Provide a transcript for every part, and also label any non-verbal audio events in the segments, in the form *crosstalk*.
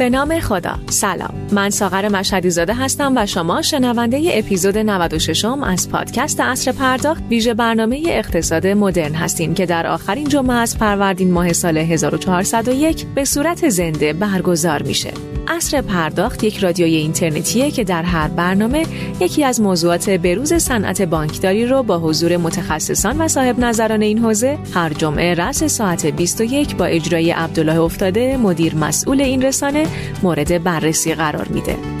به نام خدا. سلام. من ساغر مشهدی زاده هستم و شما شنونده اپیزود 96 م از پادکست اصر پرداخت ویژه برنامه اقتصاد مدرن هستیم که در آخرین جمعه از فروردین ماه سال 1401 به صورت زنده برگزار میشه. اصر پرداخت یک رادیوی اینترنتیه که در هر برنامه یکی از موضوعات بروز صنعت بانکداری رو با حضور متخصصان و صاحب نظران این حوزه هر جمعه رأس ساعت 21 با اجرای عبدالله افتاده مدیر مسئول این رسانه مورد بررسی قرار میده.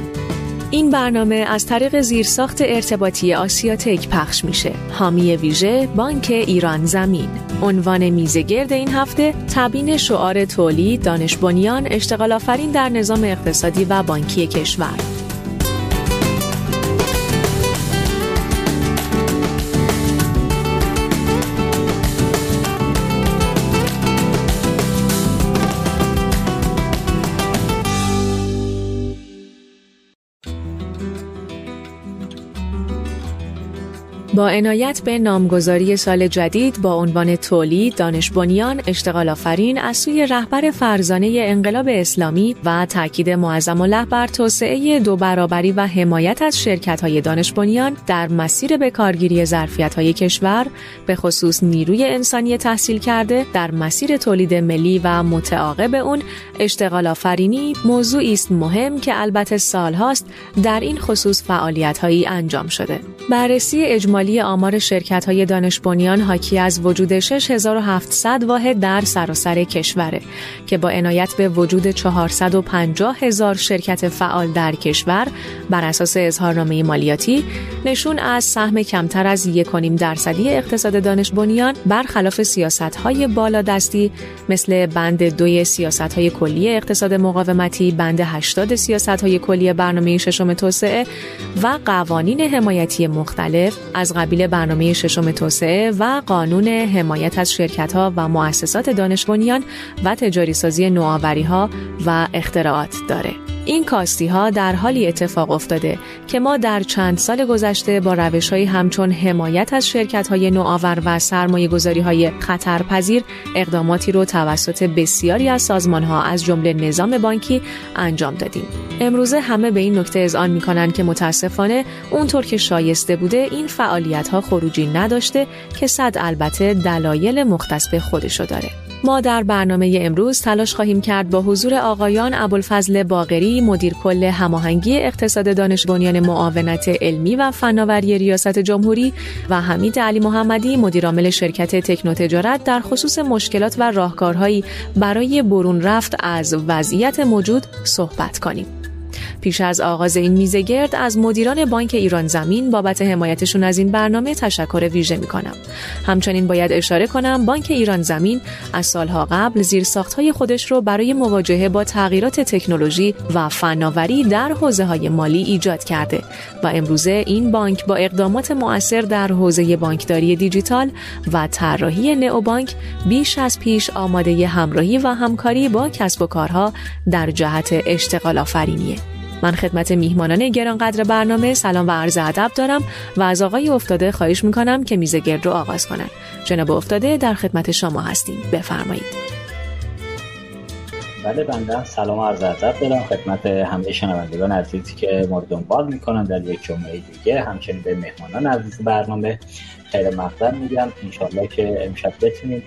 این برنامه از طریق زیرساخت ارتباطی آسیاتک پخش میشه. حامی ویژه بانک ایران زمین. عنوان میزگرد این هفته تبیین شعار تولید، دانش بنیان، اشتغال آفرین در نظام اقتصادی و بانکی کشور. با عنایت به نامگذاری سال جدید با عنوان تولید، دانش بنیان، اشتغال آفرین از سوی رهبر فرزانه انقلاب اسلامی و تاکید معظم الله بر توسعه دو برابری و حمایت از شرکت های دانش بنیان در مسیر به کارگیری ظرفیت های کشور به خصوص نیروی انسانی تحصیل کرده در مسیر تولید ملی و متعاقب اون اشتغال آفرینی موضوعی است مهم که البته سالهاست در این خصوص فعالیت هایی انجام شده. بررسی اجمالی آمار شرکت های دانش بنیان حاکی از وجود 6700 واحد در سراسر کشوره که با عنایت به وجود 450 هزار شرکت فعال در کشور بر اساس اظهارنامه مالیاتی نشون از سهم کمتر از 1.5 درصدی اقتصاد دانش بنیان برخلاف سیاست های بالادستی مثل بند دوی سیاست های کلی اقتصاد مقاومتی، بند 80 سیاست های کلی برنامه ششم توسعه و قوانین حمایتی مختلف از قبیل برنامه ششم توسعه و قانون حمایت از شرکت ها و مؤسسات دانش و تجاری سازی نوآوری ها و اختراعات داره. این کاستی ها در حالی اتفاق افتاده که ما در چند سال گذشته با روش های همچون حمایت از شرکت های نوآور و سرمایه گذاری های خطرپذیر اقداماتی رو توسط بسیاری از سازمان ها از جمله نظام بانکی انجام دادیم. امروزه همه به این نکته اذعان می‌کنن که متاسفانه اونطور که شایسته بوده این فعالیت ها خروجی نداشته که صد البته دلایل مختص به خودشو داره. ما در برنامه امروز تلاش خواهیم کرد با حضور آقایان ابوالفضل باقری مدیر کل هماهنگی اقتصاد دانش بنیان معاونت علمی و فناوری ریاست جمهوری و حمید علی محمدی مدیرعامل شرکت تکنو تجارت در خصوص مشکلات و راهکارهایی برای برون رفت از وضعیت موجود صحبت کنیم. پیش از آغاز این میزه گرد از مدیران بانک ایران زمین بابت حمایتشون از این برنامه تشکر ویژه می کنم. همچنین باید اشاره کنم بانک ایران زمین از سالها قبل زیر های خودش رو برای مواجهه با تغییرات تکنولوژی و فناوری در حوزه های مالی ایجاد کرده و امروزه این بانک با اقدامات مؤثر در حوزه بانکداری دیجیتال و طراحی نئوبانک بیش از پیش آماده همراهی و همکاری با کسب و کارها در جهت اشتغال آفرینیه. من خدمت میهمانان گرانقدر برنامه سلام و عرض ادب دارم و از آقای افتاده خواهش می‌کنم که میز گرد رو آغاز کنند. جناب افتاده در خدمت شما هستیم. بفرمایید. بله بنده. سلام و عرض ادب دارم خدمت همه شنوندگان عزیزی که ما دنبال می‌کنن در یک جمعه دیگه. همچنین به مهمانان عزیز برنامه خیر مقدم میگم. انشالله که امشب بتونیم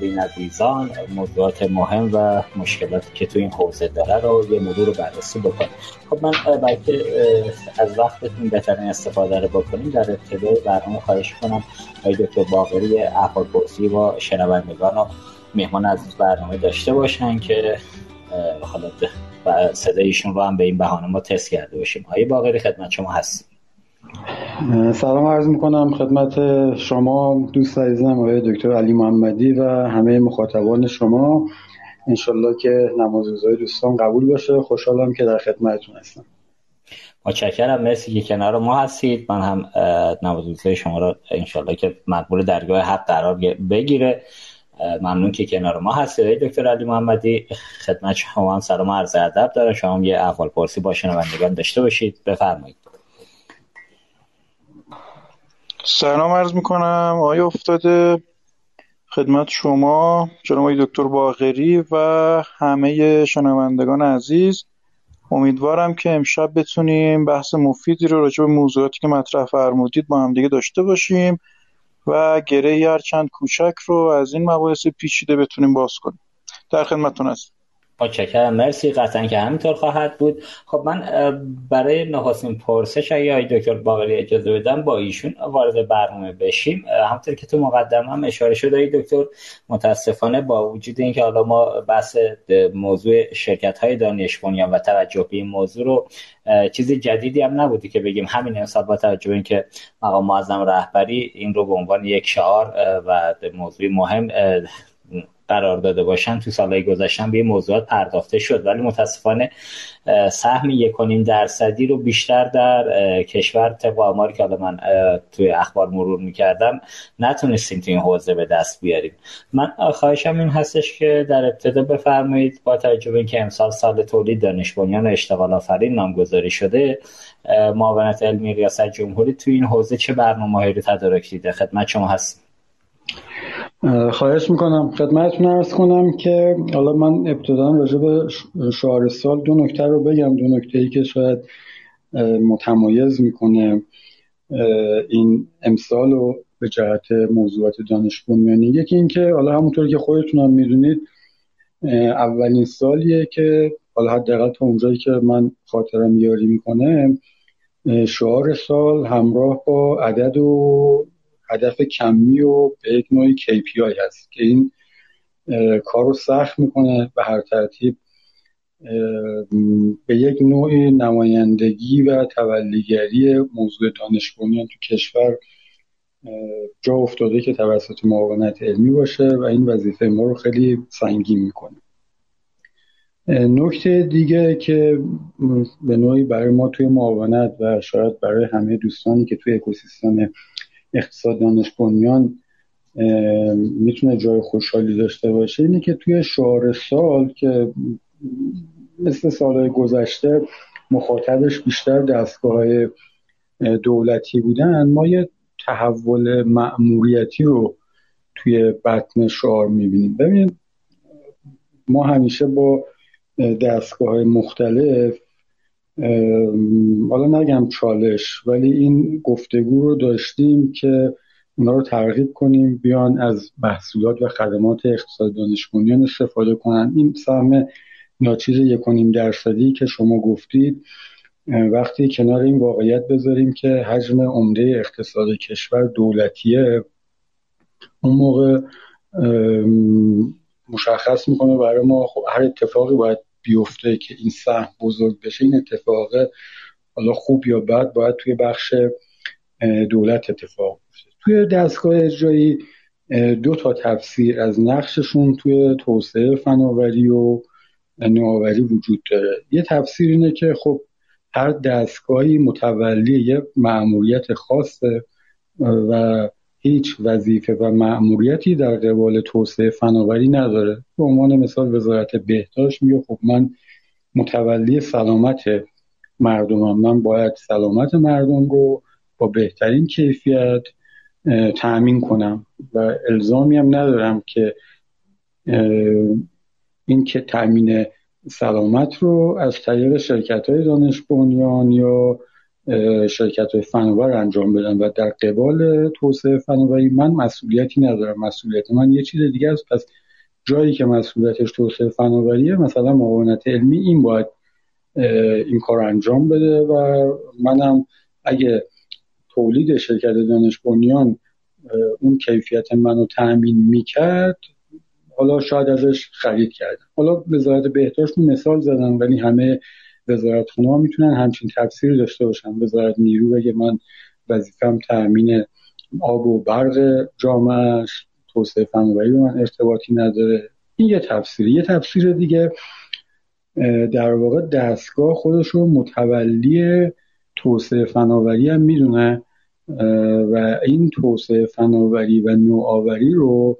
این عزیزان موضوعات مهم و مشکلاتی که تو این حوزه داره رو یه مرور رو بررسی بکنیم. خب من بلکه از وقتتون بهترین استفاده رو بکنیم در ابتدای برنامه خواهش کنم آقای دکتر باقری احوال پرسی با شنوندگان و مهمان عزیز برنامه داشته باشن که حالا صدایشون رو هم به این بهانه ما تست کرده باشیم. آقای باقری خدمت شما هستیم سلام عرض می‌کنم خدمت شما دوست عزیزم آقای دکتر علی محمدی و همه مخاطبان شما. انشالله که نماز روزای دوستان قبول باشه. خوشحالم که در خدمتتون هستم. متشکرم. مرسی که کنار ما هستید. من هم نماز روزای شما را انشالله که مقبول درگاه حق قرار بگیره. ممنون که کنار ما هستید. دکتر علی محمدی خدمت شما هم سلام عرض ادب دارم. شما یه احوال پرسی با شنوندگان داشته باشید. بفرمایید. سلام عرض می‌کنم. آیا افتاده. خدمت شما جناب دکتر باغری و همه شنوندگان عزیز. امیدوارم که امشب بتونیم بحث مفیدی رو راجع به موضوعاتی که مطرح فرمودید با هم دیگه داشته باشیم و گره هر چند کوچک رو از این مباحث پیچیده بتونیم باز کنیم. در خدمتتون هستم. متشکرم. مرسی. قطعا که همینطور خواهد بود. خب من برای نخستین پرسش اگه دکتر باقری اجازه بدم با ایشون وارد برنامه بشیم. همونطور که تو مقدم هم اشاره شد آقای دکتر متاسفانه با وجود اینکه حالا ما بحث موضوع شرکت های دانش بنیان و توجه به این موضوع رو چیز جدیدی هم نبودی که بگیم همین امسال با توجه به اینکه مقام معظم رهبری این رو به عنوان یک شعار و موضوع مهم قرار داده باشن تو سالهای گذشتن به موضوعات پرداخته شد. ولی متاسفانه سهم یکونیم درصدی رو بیشتر در کشور طبق آماری که من توی اخبار مرور می‌کردم نتونستیم تو این حوزه به دست بیاریم. من خواهشم این هستش که در ابتدا بفرمایید با توجه به اینکه امسال سال تولید دانش بنیان اشتغال آفرین نامگذاری شده معاونت علمی ریاست جمهوری تو این حوزه چه برنامه‌هایی رو تدارک دیده خدمت شما هست خواهش می‌کنم. خدمتتون ارز کنم که حالا من ابتدا راجع به شعار سال دو نکته رو بگم. دو نکته ای که شاید متمایز می‌کنه این امسال رو به جهت موضوعات دانش بنیانی. یکی اینکه حالا همونطور که خودتون هم می‌دونید اولین سالیه که حالا حداقل تا اونجایی که من خاطرم یاری می‌کنه شعار سال همراه با عدد و هدف کمی و به یک نوعی KPI هست که این کار رو سخت می‌کنه به هر ترتیب به یک نوع نمایندگی و تولیگری موضوع دانش تو کشور جا افتاده که توسط معاونت علمی باشه و این وظیفه ما رو خیلی سنگین می‌کنه. نکته دیگه که به نوعی برای ما توی معاونت و شاید برای همه دوستانی که توی اکوسیستم اقتصاد دانش بنیان می‌تونه جای خوشحالی داشته باشه. اینه که توی شعار سال که مثل سالهای گذشته مخاطبش بیشتر دستگاه دولتی بودن ما یه تحول مأموریتی رو توی بطن شعار می‌بینیم. ببینید ما همیشه با دستگاه مختلف حالا نگم چالش ولی این گفتگو رو داشتیم که اونا رو ترغیب کنیم بیان از محصولات و خدمات اقتصاد دانش استفاده کنن. این سهم ناچیز یکونیم درصدی که شما گفتید. وقتی کنار این واقعیت بذاریم که حجم عمده اقتصاد کشور دولتیه اون موقع مشخص می‌کنه برای ما خب هر اتفاقی باید بیفته که این سهم بزرگ بشه این اتفاق حالا خوب یا بد باید توی بخش دولت اتفاق بیفته. توی دستگاه اجرایی دو تا تفسیر از نقششون توی توسعه فناوری و نوآوری وجود داره. یه تفسیر اینه که خب هر دستگاهی متولی یه معمولیت خاصه و هیچ وظیفه و مأموریتی در قبال توسعه فناوری نداره. به عنوان مثال وزارت بهداشت میگه خب من متولی سلامت مردمم. من باید سلامت مردم رو با بهترین کیفیت تأمین کنم و الزامی هم ندارم که این که تأمین سلامت رو از طریق شرکت های دانش بنیان یا شرکت های فناور انجام بدن و در قبال توسعه فناوری من مسئولیتی ندارم. مسئولیت من یه چیز دیگه است. پس جایی که مسئولیتش توسعه فناوریه مثلا معاونت علمی این باید این کار انجام بده و منم اگه تولید شرکت دانش بنیان اون کیفیت منو تأمین می‌کرد حالا شاید ازش خرید کردم. حالا وزارت بهداشت مثال زدن ولی همه وزارت ها می‌تونن همچین تفسیری داشته باشن. وزارت نیرو بگه من وظیفم تأمین آب و برق جامعهش توسعه فناوری به من ارتباطی نداره. این یه تفسیری یه تفسیر دیگه در واقع دستگاه خودش رو متولی توسعه فناوری هم می‌دونه و این توسعه فناوری و نوآوری رو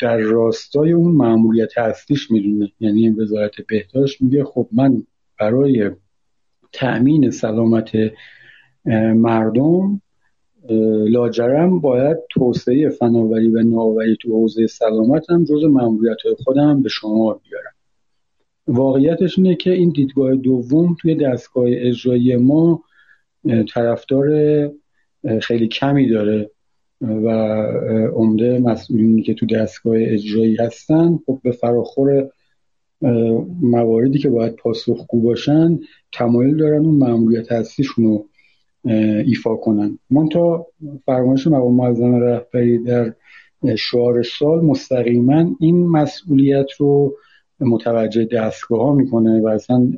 در راستای اون معمولیت اصلیش می‌دونه. یعنی وزارت بهداشت میگه خب من برای تأمین سلامت مردم لاجرم باید توسعه فناوری و نوآوری تو حوزه سلامت هم جز مأموریت خودم به شما بیارم. واقعیتش اینه که این دیدگاه دوم توی دستگاه اجرایی ما طرفدار خیلی کمی داره و عمده مسئولینی که تو دستگاه اجرایی هستن. خب به فراخور مواردی که باید پاسخگو باشن تمایل دارن اون مأموریت هستیشون رو ایفا کنن. تا فرمایش مقام معظم رهبری در شعار سال مستقیما این مسئولیت رو متوجه دستگاه ها می‌کنه و اصلا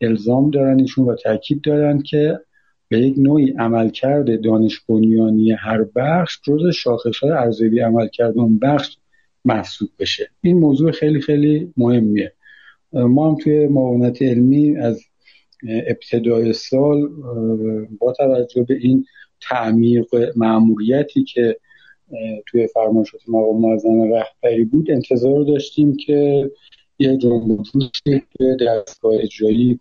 الزام دارن ایشون و تاکید دارن که به یک نوعی عملکرد دانش بنیانی هر بخش جز شاخص های ارزیابی عملکرد اون بخش محسوب بشه. این موضوع خیلی خیلی مهمیه. ما هم توی معاونت علمی از ابتدای سال با توجه به این تعمیق معمولیتی که توی فرمایشات مقام معظم رهبری بود انتظار داشتیم که یه جنبشی توی دستگاه اجرایی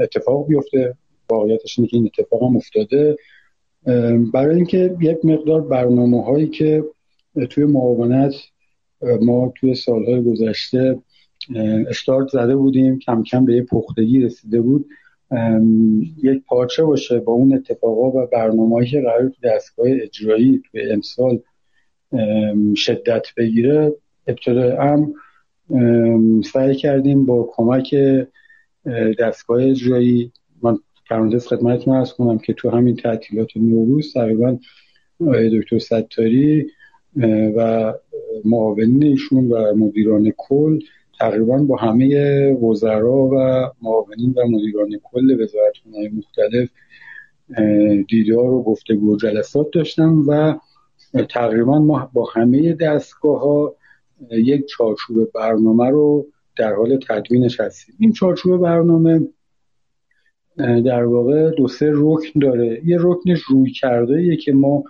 اتفاق بیفته. واقعیتش اینه که این اتفاق هم افتاده. برای اینکه یک مقدار برنامه هایی که توی معاونت ما توی سالهای گذشته استارت زده بودیم کم کم به یه پختگی رسیده بود. یک پارچه باشه با اون اتفاقا و برنامه که قرار تو دستگاه اجرایی توی امسال شدت بگیره ابتدا هم سعی کردیم با کمک دستگاه اجرایی من پرانتز خدمتتون ارز کنم که تو همین تعطیلات نوروز تقریبا دکتر ستاری و معاونین ایشون و مدیران کل تقریبا با همه وزرا و معاونین و مدیران کل وزارتخانه‌های مختلف دیدار و گفتگو و جلسات داشتم و تقریبا ما با همه دستگاه ها یک چارچوب برنامه رو در حال تدوینش هستیم این چارچوب برنامه در واقع دو سه رکن داره. یه رکنش روی کرده که ما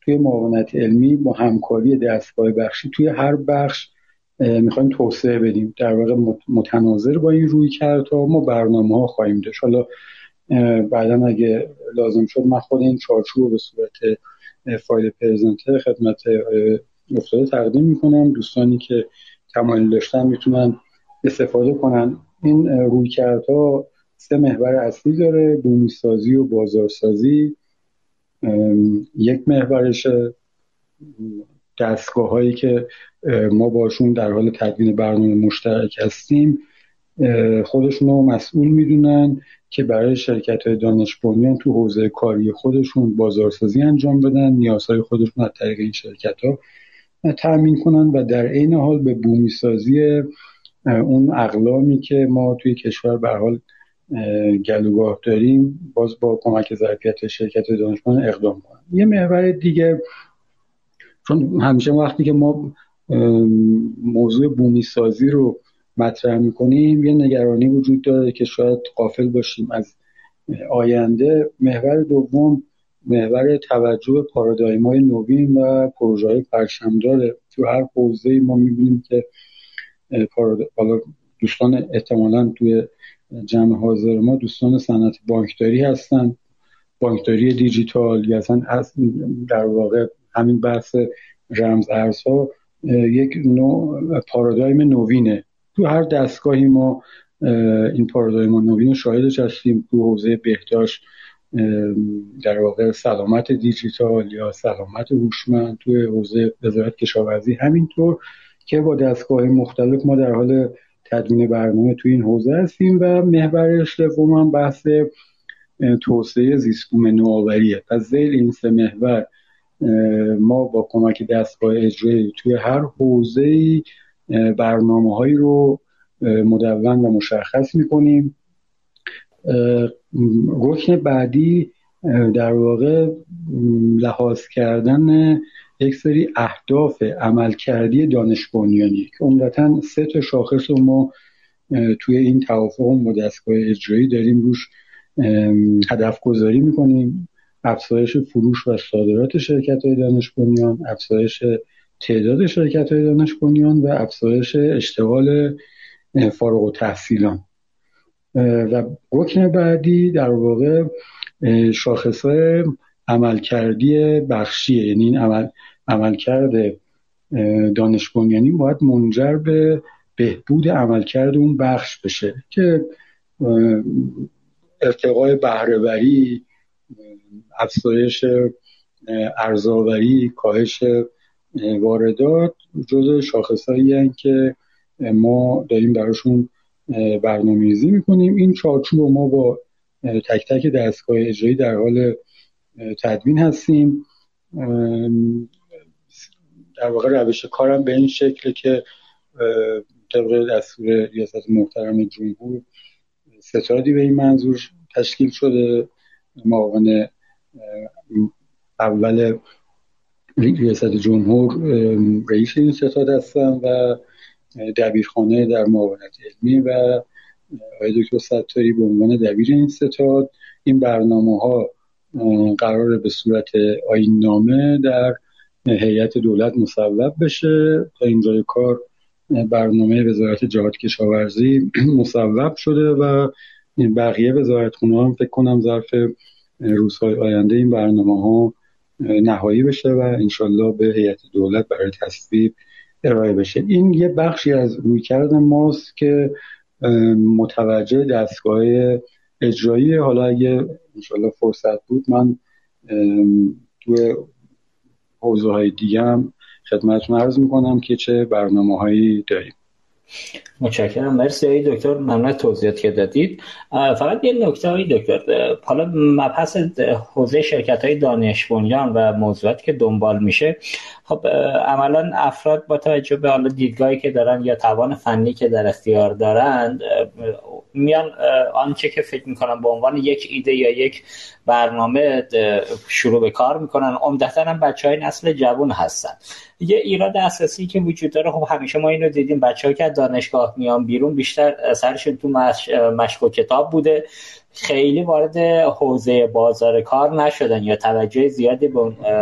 توی معاونت علمی با همکاری دستگاه بخشی توی هر بخش می‌خوایم توسعه بدیم. در واقع متناظر با این روی تا ما برنامه ها خواهیم داشت. حالا بعدا اگه لازم شد من خود این چارچوب به صورت فایل پرزنتر خدمت افتاده تقدیم می‌کنم. دوستانی که تمایل داشتن می‌تونن استفاده کنن. این روی ها سه محور اصلی داره. بومی سازی و بازارسازی. یک محورش دستگاه هایی که ما باشون در حال تدوین برنامه مشترک هستیم خودشون رو مسئول می‌دونن که برای شرکت های دانش بنیان تو حوزه کاری خودشون بازارسازی انجام بدن نیازهای خودشون از طریق این شرکت ها تأمین کنن و در عین حال به بومی سازی اون اقلامی که ما توی کشور به حال گلوگاه داریم باز با کمک ظرفیت شرکت دانشمند اقدام کنن. یه محور دیگه چون همیشه وقتی که ما موضوع بومی سازی رو مطرح می‌کنیم یه نگرانی وجود داره که شاید قافل باشیم از آینده. محور دوم محور توجه به پارادایم های نوین و پروژه های پرشمداره تو هر حوزه ما می‌بینیم که دوستان احتمالا توی جمع حاضر ما دوستان صنعت بانکداری هستن. بانکداری دیجیتال یا اصلا در واقع همین بحث رمز ارزها یک نوع پارادایم نوینه. تو هر دستگاهی ما این پارادایم نوین رو شاهدش هستیم تو حوزه بهداشت در واقع سلامت دیجیتال یا سلامت هوشمند توی حوزه وزارت کشاورزی. همینطور که با دستگاه مختلف ما در حال تدوین برنامه توی این حوزه هستیم و محور سوم هم بحث توسعه زیستبوم نوآوریه. پس زیر این سه محور ما با کمک دستگاه اجرایی توی هر حوزه برنامه هایی رو مدون و مشخص می‌کنیم. رکن بعدی در واقع لحاظ کردن یک سری اهداف عملکردی دانش بنیانی که عمدتا سه تا شاخص رو ما توی این توافق و دستگاه اجرایی داریم روش هدف گذاری می‌کنیم. افزایش فروش و صادرات شرکت های دانش بنیان افزایش تعداد شرکت های دانش بنیان و افزایش اشتغال فارغ و تحصیلان و رکن بعدی در واقع شاخص عملکردی بخشیه یعنی این عمل عملکرد دانش بنیانی باید منجر به بهبود عملکرد اون بخش بشه که ارتقای بهرهوری افزایش ارزاوری کاهش واردات جز شاخصهایی که ما داریم براشون برنامه‌ریزی می‌کنیم. این چارچوب ما با تک تک دستگاه اجرایی در حال تدوین هستیم. در واقع روش کارم به این شکل که طبق دستور ریاست محترم جمهور ستادی به این منظور تشکیل شده. معاون اول ریاست جمهور رئیس این ستاد هستم و دبیرخانه در معاونت علمی و آقای دکتر ستاری به عنوان دبیر این ستاد. این برنامه ها قرار به صورت آین نامه در هیئت دولت مصوب بشه. تا اینجای کار برنامه وزارت جهاد کشاورزی *clears throat* مصوب شده و بقیه وزارت خونه هم فکر کنم ظرف روزهای آینده این برنامه ها نهایی بشه و انشالله به هیئت دولت برای تصویب ارائه بشه. این یه بخشی از رویکرد ماست که متوجه دستگاه اجرایی حالا اگه انشالله فرصت بود من توی حوزه های دیگه هم خدمتتون عرض می‌کنم که چه برنامه هایی داریم. متشکرم. مرسی ای دکتر. ممنون توضیحات که دادید. فقط یه نکته های دکتر. حالا مبحث حوزه شرکت های دانش بنیان و موضوعات که دنبال میشه. خب عملا افراد با توجه به حالا دیدگاهی که دارن یا توان فنی که در اختیار دارند میان آنچه که فکر می‌کنن به عنوان یک ایده یا یک برنامه شروع به کار می‌کنن. عمدتا هم بچه های نسل جوان هستن. یه ایراد اساسی که وجود داره خب همیشه ما اینو دیدیم. بچه که دانشگاه میان بیرون بیشتر سرشون تو مش... مشق و کتاب بوده. خیلی وارد حوزه بازار کار نشدن یا توجه زیادی به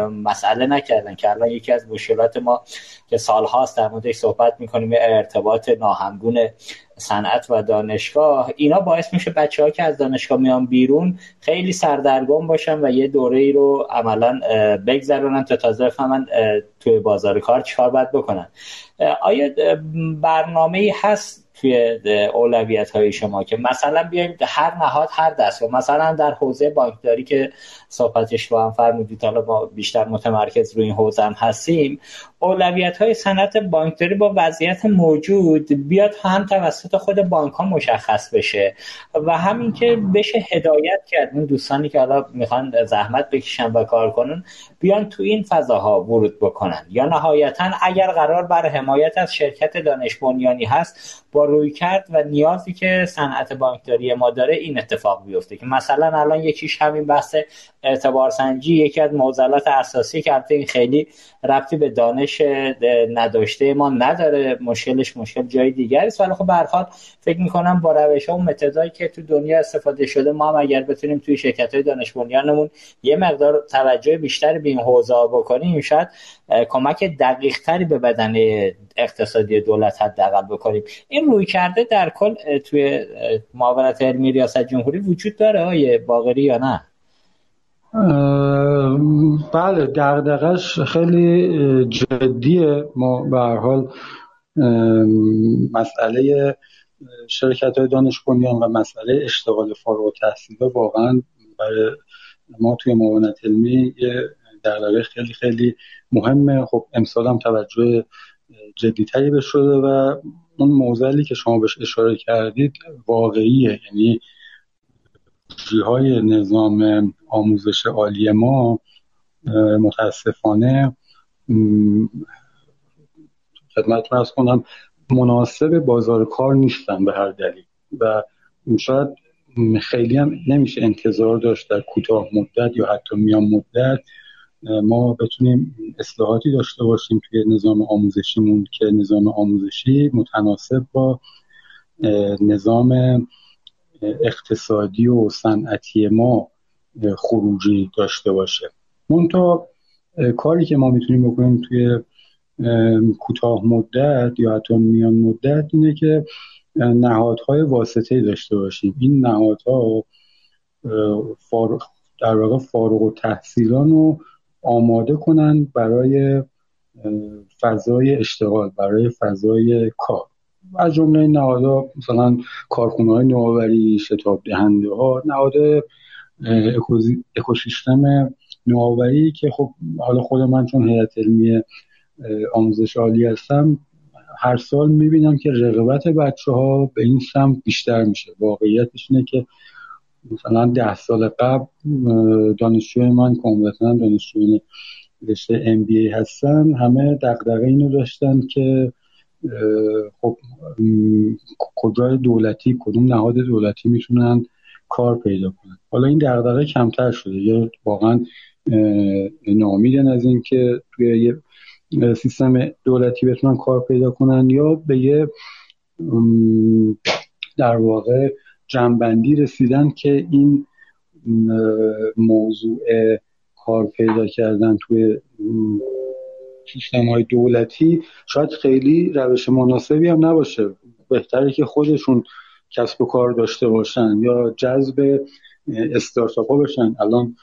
مسئله نکردن که الان یکی از مشکلات ما که سالهاست در موردش صحبت می‌کنیم ارتباط ناهمگون صنعت و دانشگاه. اینا باعث میشه بچه ها که از دانشگاه میان بیرون خیلی سردرگم باشن و یه دوره ای رو عملا بگذرونن تا تازه بفهمن توی بازار کار چیکار باید بکنن. آیا برنامه هست توی اولویت های شما که مثلا بیایم هر نهاد هر دست مثلا در حوزه بانکداری که صحبتش با هم فرمودید. حالا ما بیشتر متمرکز روی این حوزه هم هستیم. اولویت های صنعت بانکداری با وضعیت موجود بیاد هم توسط خود بانک ها مشخص بشه و همین که بشه هدایت کرد. اون دوستانی که حالا می‌خوان زحمت بکشن و کار کنن بیان تو این فضاها ورود بکنن. یا نهایتا اگر قرار بر حمایت از شرکت دانش بنیانی هست با روی کرد و نیازی که صنعت بانکداری ما داره این اتفاق بیفته که مثلا الان یکیش همین بحث اعتبار سنجی یکی از معضلات اساسی که این خیلی ربطی به دانش نداشته ما نداره. مشکلش مشکل جای دیگری است. ولی خب به فکر می‌کنم با روش ها و متدایی که تو دنیا استفاده شده ما هم اگر بتونیم توی شرکت های دانش بنیانمون یه مقدار توجه بیشتری به این حوزه بکنیم شاید کمک دقیق تری به بدن اقتصادی دولت حداقل بکنیم. این روی کرده در کل توی معاونت علمی ریاست جمهوری وجود داره آیه باقری یا نه؟ بله دغدغش خیلی جدیه. ما به هر حال مسئله شرکت های دانش بنیان و مسئله اشتغال فارغ التحصیل واقعا برای ما توی معاونت علمی یه دغدغه خیلی خیلی مهمه. خب امسال هم توجه جدیتری به شده و اون موزلی که شما بهش اشاره کردید واقعیه. یعنی های نظام آموزش عالی ما متاسفانه خدمت از کنم مناسب بازار کار نیستن به هر دلیل. و شاید خیلی هم نمیشه انتظار داشت در کوتاه مدت یا حتی میان مدت ما بتونیم اصلاحاتی داشته باشیم توی نظام آموزشیمون که نظام آموزشی متناسب با نظام اقتصادی و صنعتی ما خروجی داشته باشه. منتها کاری که ما می‌تونیم بکنیم توی کوتاه مدت یا حتی میان مدت اینه که نهادهای واسطه داشته باشیم. این نهادها در واقع فارغ و تحصیلان رو آماده کنن برای فضای اشتغال برای فضای کار. از جمله نهادها مثلا کارخونه های نوآوری شتاب دهنده ها نهاد اکوسیستم نوآوری که خب حالا خود من چون هیئت علمی آموزش عالی هستم هر سال می‌بینم که رقابت بچه ها به این سمت بیشتر میشه. واقعیتش اینه که مثلا ده سال قبل دانشجوی من کاملتنا دانشجوی رشته بی هستن همه دقدقه اینو داشتن که خب کجای دولتی کدوم نهاد دولتی می‌تونن کار پیدا کنن؟ حالا این دقدقه کمتر شده. یا واقعا نامیدن از اینکه توی یه سیستم دولتی بتونن کار پیدا کنن یا به یه در واقع جنبندی رسیدن که این موضوع کار پیدا کردن توی سیستم های دولتی شاید خیلی روش مناسبی هم نباشه. بهتره که خودشون کسب و کار داشته باشن یا جذب استارتاپ ها بشن. الان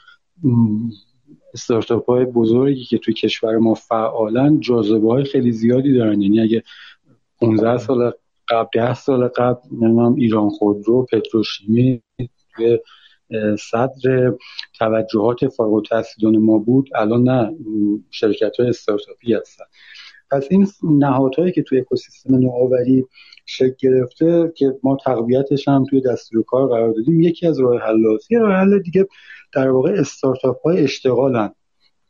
استارتاپ های بزرگی که توی کشور ما فعالن جاذبه های خیلی زیادی دارن. یعنی اگه 15 سال قبل 10 سال قبل نمی‌دونم ایران خودرو پتروشیمی صدر توجهات فارغ التحصیلان ما بود الان نه شرکت های استارتاپی هستن. پس این نهادهایی که توی اکوسیستم نوآوری شکل گرفته که ما تقویتش هم توی دستور کار قرار دادیم یکی از راه حلات یه راه حل دیگه در واقع استارتاپ های اشتغالن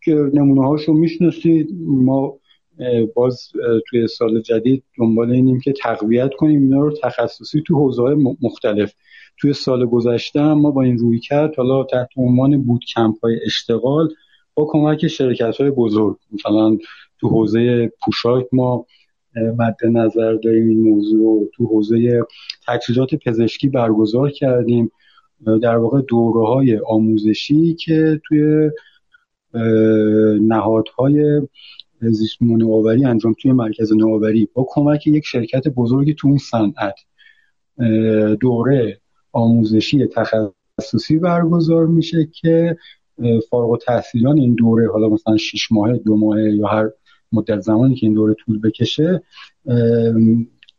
که نمونه هاشو می‌شناسید. ما باز توی سال جدید دنبال اینیم که تقویت کنیم اینا رو تخصصی تو حوزه مختلف. توی سال گذشته ما با این روی کرد حالا تحت عنوان بود کمپ های اشتغال با کمک شرکت های بزرگ. مثلا تو حوزه پوشاک ما مد نظر داریم این موضوع رو. تو حوزه تجهیزات پزشکی برگزار کردیم. در واقع دوره های آموزشی که توی نهادهای زیست نوآوری انجام توی مرکز نوآوری با کمک یک شرکت بزرگی تو اون صنعت دوره آموزشی تخصصی برگزار میشه که فارغ و تحصیلان این دوره حالا مثلا شش ماهه دو ماهه یا هر مدت زمانی که این دوره طول بکشه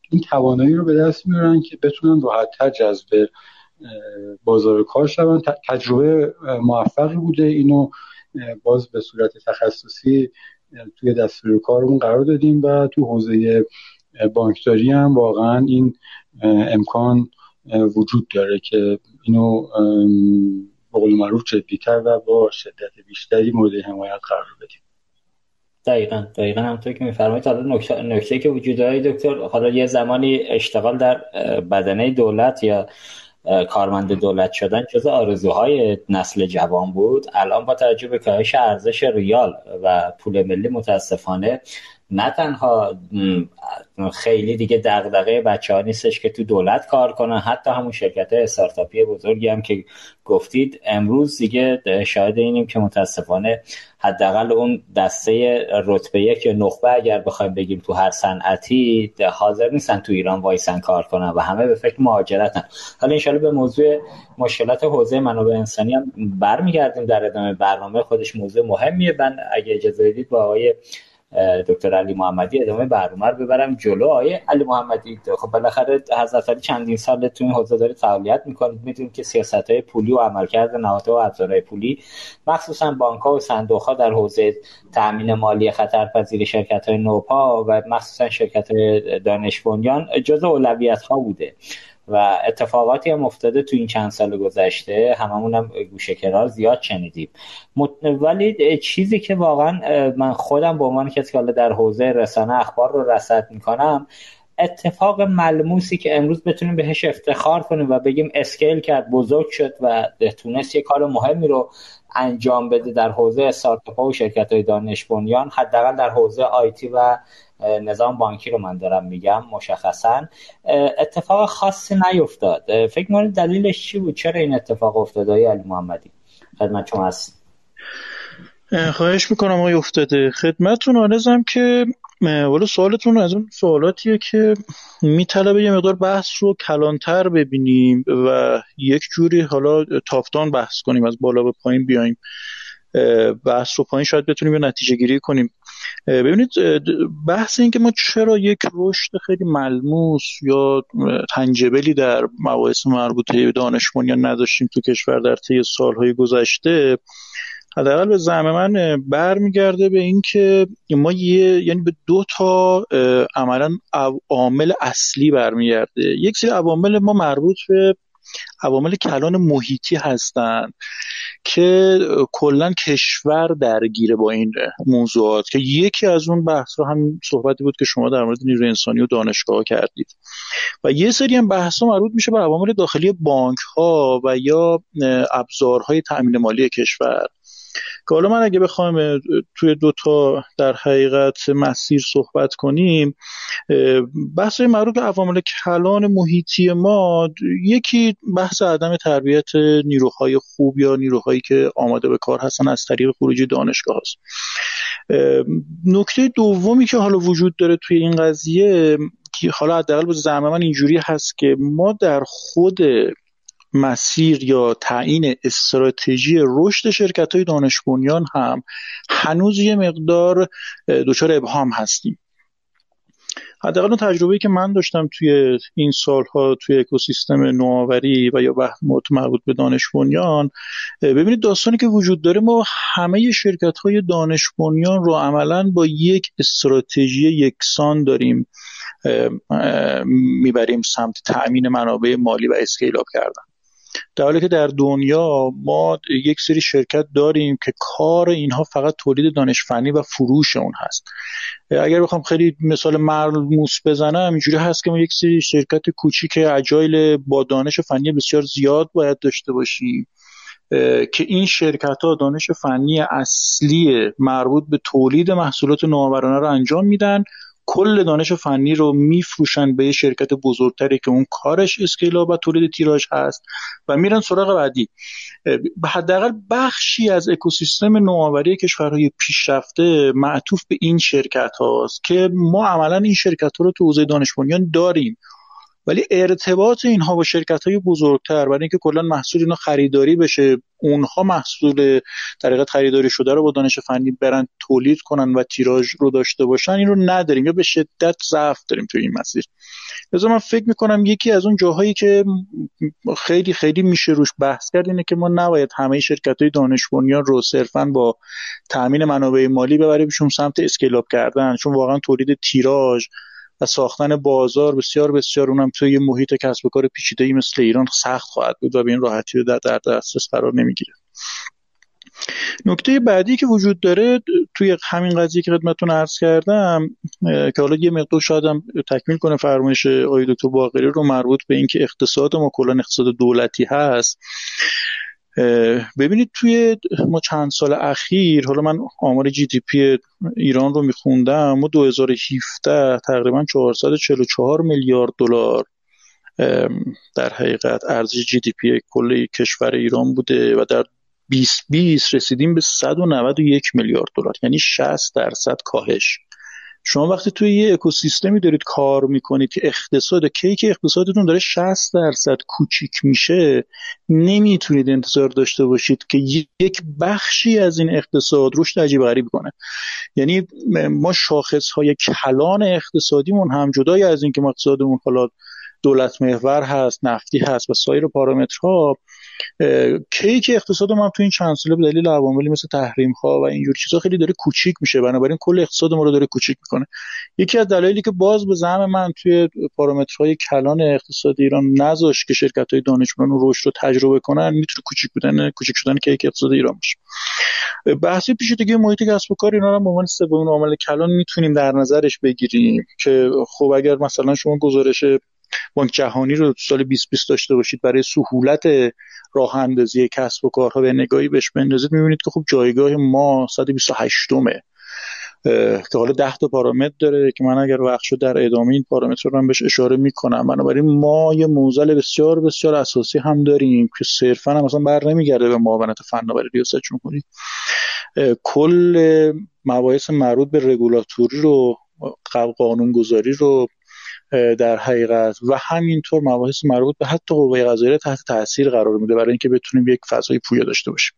این توانایی رو به دست میارن که بتونن راحتتر جذب بازار کار شون تجربه موفقی بوده اینو باز به صورت تخصصی توی دستور کارمون قرار دادیم و تو حوزه بانکداری هم واقعا این امکان وجود داره که اینو به قول معروف جدیتر و با شدت بیشتری مورد حمایت قرار بدیم. دقیقا دقیقا همطور که میفرمایید. حالا نکته, که وجود داره دکتر حالا یه زمانی اشتغال در بدنه دولت یا کارمند دولت شدن جز آرزوهای نسل جوان بود. الان با توجه به کاهش ارزش ریال و پول ملی متاسفانه نه تنها خیلی دیگه دغدغه بچه ها نیستش که تو دولت کار کنن حتی همون شرکت استارتاپی بزرگی هم که گفتید امروز دیگه شاهد اینیم که متاسفانه حداقل اون دسته رتبه یک یا نخبه اگر بخوایم بگیم تو هر صنعتی حاضر نیستن تو ایران وایسن کار کنن و همه به فکر مهاجرتن. حالا انشالله به موضوع مشکلات حوزه منابع انسانی هم برمیگردیم در ادامه برنامه خودش موضوع مهمیه. من اگه اجازه بدید با آقای دکتر علی محمدی ادامه برنامه ببرم جلو. آیه علی محمدی خب بالاخره حضرت علی چندین سال تو این حوزه داره فعالیت می‌کنید. می‌دونید که سیاست های پولی و عملکرد نهادها و ابزارهای پولی مخصوصا بانک ها و صندوق ها در حوزه تامین مالی خطرپذیر شرکت های نوپا و مخصوصا شرکت های دانش بنیان جزء اولویت ها بوده. و اتفاقاتی هم افتاده تو این چند سال گذشته. هممون هم گوشه کنار زیاد شنیدیم. ولی چیزی که واقعا من خودم به عنوان کسی که در حوزه رسانه اخبار رو رصد می‌کنم اتفاق ملموسی که امروز بتونیم بهش افتخار کنیم و بگیم اسکیل کرد بزرگ شد و تونست یه کار مهمی رو انجام بده در حوزه استارتاپ و شرکت های دانش بنیان حداقل در حوزه آیتی و نظام بانکی رو من دارم میگم مشخصا. اتفاق خاصی نیفتاد. فکر می‌کنید دلیلش چی بود؟ چرا این اتفاق افتاد؟ های علی محمدی خدمت شما هست خواهش می‌کنم آقای افتاده. خدمتتون آرزم که والا سوالتون از اون سوالاتیه که میطلبه یه مقدار بحث رو کلانتر ببینیم و یک جوری حالا تافتان بحث کنیم از بالا به پایین بیایم. بحث رو پایین شاید بتونیم یه نتیجه گیری کنیم. ببینید بحث این که ما چرا یک رشد خیلی ملموس یا تنجبلی در مباحث مربوطه به دانش نداشتیم تو کشور در طی سالهای گذشته حداقل به زعم من برمیگرده به اینکه ما یه یعنی به دو تا عملا عامل اصلی برمیگرده. یک سری عوامل ما مربوط به عوامل کلان محیطی هستند که کلا کشور درگیره با این موضوعات که یکی از اون بحث رو هم صحبتی بود که شما در مورد نیروی انسانی و دانشگاه کردید. و یه سری هم بحث ها مربوط میشه به عوامل داخلی بانک ها و یا ابزارهای تأمین مالی کشور. که حالا من اگه بخوام توی دوتا در حقیقت مسیر صحبت کنیم بحث مربوط به عوامل کلان محیطی ما یکی بحث عدم تربیت نیروهای خوب یا نیروهایی که آماده به کار هستن از طریق خروجی دانشگاه هست. نکته دومی که حالا وجود داره توی این قضیه که حالا حداقل به زعم من اینجوری هست که ما در خود مسیر یا تعیین استراتژی رشد شرکت های دانش بنیان هم هنوز یه مقدار دچار ابهام هستیم. حداقل اون تجربه که من داشتم توی این سالها توی اکوسیستم نوآوری و یا بحث مربوط به دانش بنیان ببینید داستانی که وجود داره ما همه شرکت های دانش بنیان رو عملا با یک استراتژی یکسان داریم می‌بریم سمت تأمین منابع مالی و اسکیل کردن. در حالی که در دنیا ما یک سری شرکت داریم که کار اینها فقط تولید دانش فنی و فروش اون هست. اگر بخوام خیلی مثال ملموس بزنم اینجوری هست که ما یک سری شرکت کوچیک اجایل با دانش فنی بسیار زیاد باید داشته باشیم که این شرکت ها دانش فنی اصلی مربوط به تولید محصولات نوآورانه رو انجام میدن کل دانش فنی رو میفروشن به یه شرکت بزرگتری که اون کارش اسکیلا و تولید تیراژ هست و میرن سراغ بعدی. حداقل بخشی از اکوسیستم نوآوری کشورهای پیشرفته معطوف به این شرکت هاست که ما عملا این شرکت ها رو تو حوزه دانش داریم. ولی ارتباط اینها با شرکت های بزرگتر برای اینکه کلا محصول اینا خریداری بشه اونها محصول طریقت خریداری شده رو با دانش فنی برن تولید کنن و تیراژ رو داشته باشن این رو نداریم یا به شدت ضعف داریم تو این مسیر. لذا من فکر می‌کنم یکی از اون جاهایی که خیلی خیلی میشه روش بحث کرد اینه که ما نباید همه شرکت های دانش بنیان رو صرفا با تامین منابع مالی ببریمشون سمت اسکیلاب کردن چون واقعا تولید تیراژ و ساختن بازار بسیار بسیار اونم توی یه محیط کسب و کار پیچیده مثل ایران سخت خواهد بود و به این راحتی در, در دسترس قرار نمی‌گیره. نکته بعدی که وجود داره توی همین قضیه که خدمتتون عرض کردم که حالا یه مقدار شاید هم تکمیل کنه فرمایش آقای دکتر باقری رو مربوط به اینکه اقتصاد ما کلا اقتصاد دولتی هست. ببینید توی ما چند سال اخیر حالا من آمار جی دی پی ایران رو میخوندم ما 2017 تقریبا 444 میلیارد دلار در حقیقت ارزش جی دی پی کل کشور ایران بوده و در 2020 رسیدیم به 191 میلیارد دلار یعنی 60 درصد کاهش. شما وقتی توی یه اکوسیستمی دارید کار می‌کنید که اقتصاد کیک اقتصادتون داره 60 درصد کوچیک میشه نمی‌تونید انتظار داشته باشید که یک بخشی از این اقتصاد رشد عجیب غریب کنه. یعنی ما شاخص های کلان اقتصادیمون هم جدای از اینکه ما اقتصادمون حالا دولت محور هست نفتی هست و سایر پارامترها کیک اقتصاد ما تو این چند ساله به دلیل عواملی مثل تحریم ها و اینجور چیزا خیلی داره کوچیک میشه. بنابراین کل اقتصاد ما رو داره کوچیک می‌کنه. یکی از دلایلی که باز به زعم من توی پارامترهای کلان اقتصاد ایران نذاش که شرکت های دانشمندان رشد رو تجربه کنن می‌تونه کوچیک بودن کوچیک شدن کیک اقتصاد ایران باشه. بحثی پیچیدگی محیط کسب و کار اینا رو به عنوان سومین عامل کلان می‌تونیم در نظرش بگیریم که خب اگر مثلا شما گزارش بانک جهانی رو سال 2020 داشته باشید برای سهولت راه اندازی کسب و کارها به نگاهی بهش بندازید می‌بینید که خب جایگاه ما 128 مه که حالا 10 تا پارامتر داره که من اگر وقت شد در ادامه این پارامتر رو بهش اشاره می‌کنم. بنابراین ما یه موزل بسیار بسیار اساسی هم داریم که صرفا هم مثلا بر نمیگرده به معاونت فناوری ریاست جمهوری. کل مباحث مربوط به رگولاتوری رو قانونگذاری رو در حقیقت. و همینطور مباحث مربوط به حتی قوه قضاییه تحت تاثیر قرار میده برای اینکه بتونیم یک فضای پویا داشته باشیم.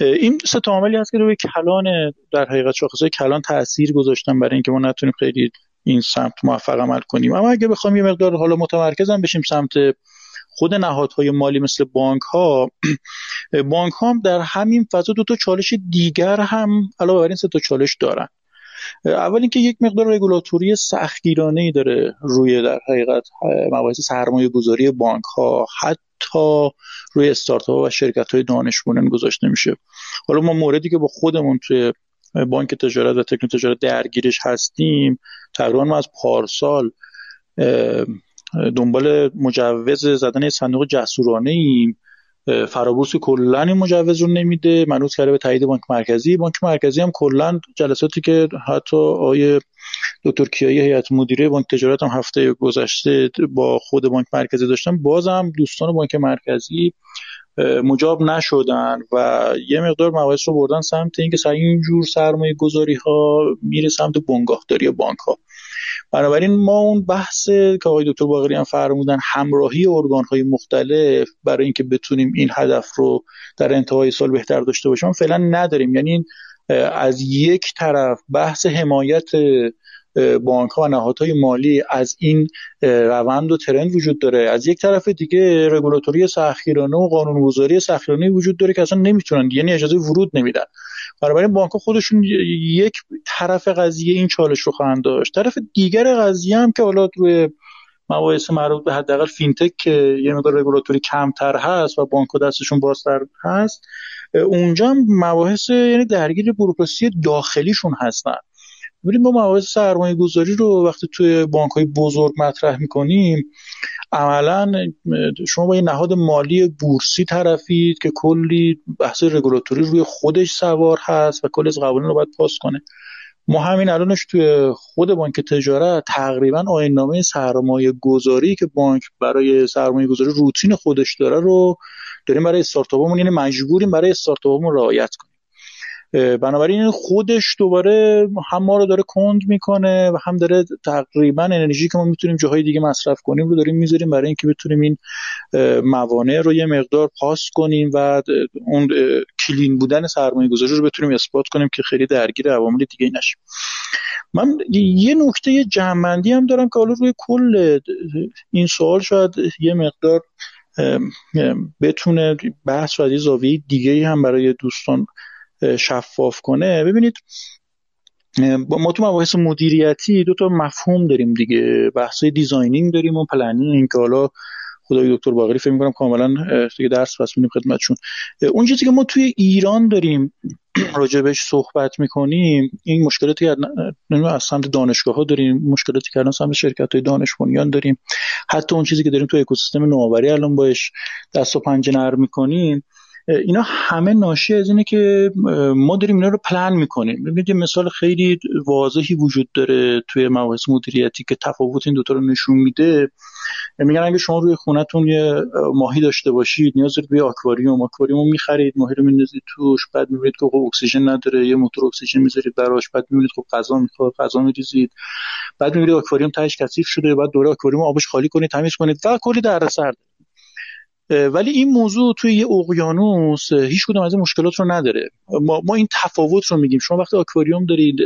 این سه عاملی هست که روی کلان در حقیقت شاخصهای کلان تاثیر گذاشتن برای اینکه ما نتونیم خیلی این سمت موفق عمل کنیم. اما اگه بخوام یه مقدار حالا متمرکزم بشیم سمت خود نهادهای مالی مثل بانک ها بانک ها هم در همین فضا دو تا چالش دیگر هم علاوه بر این سه تا چالش دارن. اول اینکه یک مقدار رگولاتوری سختگیرانه ای داره روی در حقیقت مباحث سرمایه گذاری بانک ها حتی روی استارتاپ و شرکت های گذاشته میشه حالا ما موردی که با خودمون توی بانک تجارت و تکنو تجارت درگیرش هستیم تقریبا ما از پارسال دنبال مجوز زدن صندوق جسورانه ایم فرابورس کلا این مجوز رو نمیده منوط کرده به تایید بانک مرکزی. بانک مرکزی هم کلا جلساتی که حتی آیه دکتر کیایی هیئت مدیره بانک تجارت هم هفته گذشته با خود بانک مرکزی داشتن بازم دوستان بانک مرکزی مجاب نشدن و یه مقدار مباحث رو بردن سمت اینکه سر این جور سرمایه گذاری ها میره سمت بنگاهداری بانک ها بنابراین ما اون بحث که آقای دکتر باقری هم فرمودن همراهی ارگان های مختلف برای اینکه بتونیم این هدف رو در انتهای سال بهتر داشته باشیم فعلا نداریم. یعنی از یک طرف بحث حمایت بانک ها و نهادهای مالی از این روند و ترند وجود داره. از یک طرف دیگه رگولاتوری سختگیرانه و قانونگذاری سختگیرانه وجود داره که اصلا نمی‌تونن یعنی اجازه ورود نمیدن. بنابراین بانک خودشون یک طرف قضیه این چالش رو خواهند داشت. طرف دیگر قضیه هم که حالا روی مباحث مربوط به حداقل فینتک که یه مقدار رگولاتوری کمتر هست و بانک دستشون بازتر هست اونجا هم مباحث یعنی درگیر بروکراسی داخلیشون هستن. ببینید ما مباحث سرمایه گذاری رو وقتی توی بانک های بزرگ مطرح می‌کنیم عملا شما با یه نهاد مالی بورسی طرفید که کلی بحث رگولاتوری روی خودش سوار هست و کلی از قوانین رو باید پاس کنه. ما همین الانش توی خود بانک تجارت تقریبا آین نامه سرمایه گذاری که بانک برای سرمایه گذاری روتین خودش داره رو داریم برای استارتاپمون یعنی مجبوریم برای استارتاپمون رعایت کنیم. بنابراین خودش دوباره هم ما رو داره کند می‌کنه و هم داره تقریبا انرژی که ما می‌تونیم جاهای دیگه مصرف کنیم رو داریم می‌ذاریم برای اینکه بتونیم این موانع رو یه مقدار پاس کنیم و اون clean بودن سرمایه گذاری رو بتونیم اثبات کنیم که خیلی درگیر عوامل دیگه نشیم. من یه نکته جمع‌بندی هم دارم که حالا روی کل این سوال شاید یه مقدار بتونه بحث و زاویه دیگه هم برای دوستان شفاف کنه. ببینید ما تو مباحث مدیریتی دو تا مفهوم داریم دیگه. بحث designing داریم و planning. که حالا خدای دکتر باقری فکر می‌کنم کاملا دیگه درس پس میدیم خدمتشون. اون چیزی که ما توی ایران داریم *clears throat* راجبش صحبت می‌کنیم این مشکلاتی از سمت دانشگاه ها داریم مشکلاتی که الان سمت شرکت های دانش بنیان داریم. حتی اون چیزی که داریم توی اکوسیستم نوآوری الان باش دست و پنجه نرم می‌کنیم. اینا همه ناشی از اینه که ما داریم اینا رو پلن می‌کنیم. ببینید مثال خیلی واضحی وجود داره توی مباحث مدیریتی که تفاوت این دوتا رو نشون میده. میگن اگه شما روی خونتون یه ماهی داشته باشید نیاز دارید به آکواریوم آکواریوم می‌خرید ماهی رو میندازید توش بعد می‌بینید که خب اکسیژن نداره یه موتور اکسیژن می‌ذارید براش بعد می‌بینید خب غذا می‌خواد غذا میریزید. بعد می‌بینید آکواریوم تهش کثیف شده بعد دوره آکواریوم آبش خالی کنید تمیز کنید. و کلی دردسر ولی این موضوع توی یه اقیانوس هیچ کدوم از این مشکلات رو نداره. ما, ما این تفاوت رو میگیم. شما وقتی آکواریوم دارید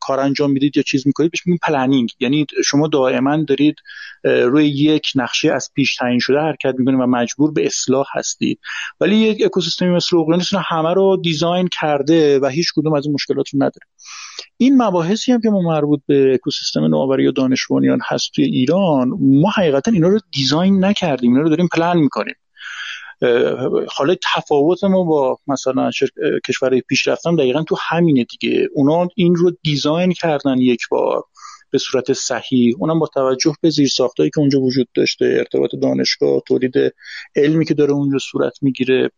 کار انجام می‌دید یا چیز می‌کنید بهش میگیم planning. یعنی شما دائما دارید روی یک نقشه از پیش تعیین شده حرکت می‌کنید و مجبور به اصلاح هستید. ولی یک اکوسیستمی مثل اقیانوس همه رو design کرده و هیچ کدوم از این مشکلات رو نداره. این مباحثی هم که ما مربوط به اکوسیستم نوآوری و دانش بنیان هست توی ایران ما حقیقتا اینا رو design نکردیم. اینا رو داریم پلن می‌کنیم. حالا تفاوت ما با مثلا کشورهای پیشرفته دقیقا تو همینه دیگه. اونا این رو design کردن یک بار. به صورت صحیح. اونم با توجه به زیرساختایی که اونجا وجود داشته ارتباط دانشگاه تولید علمی که داره اونجا صورت می‌گیره.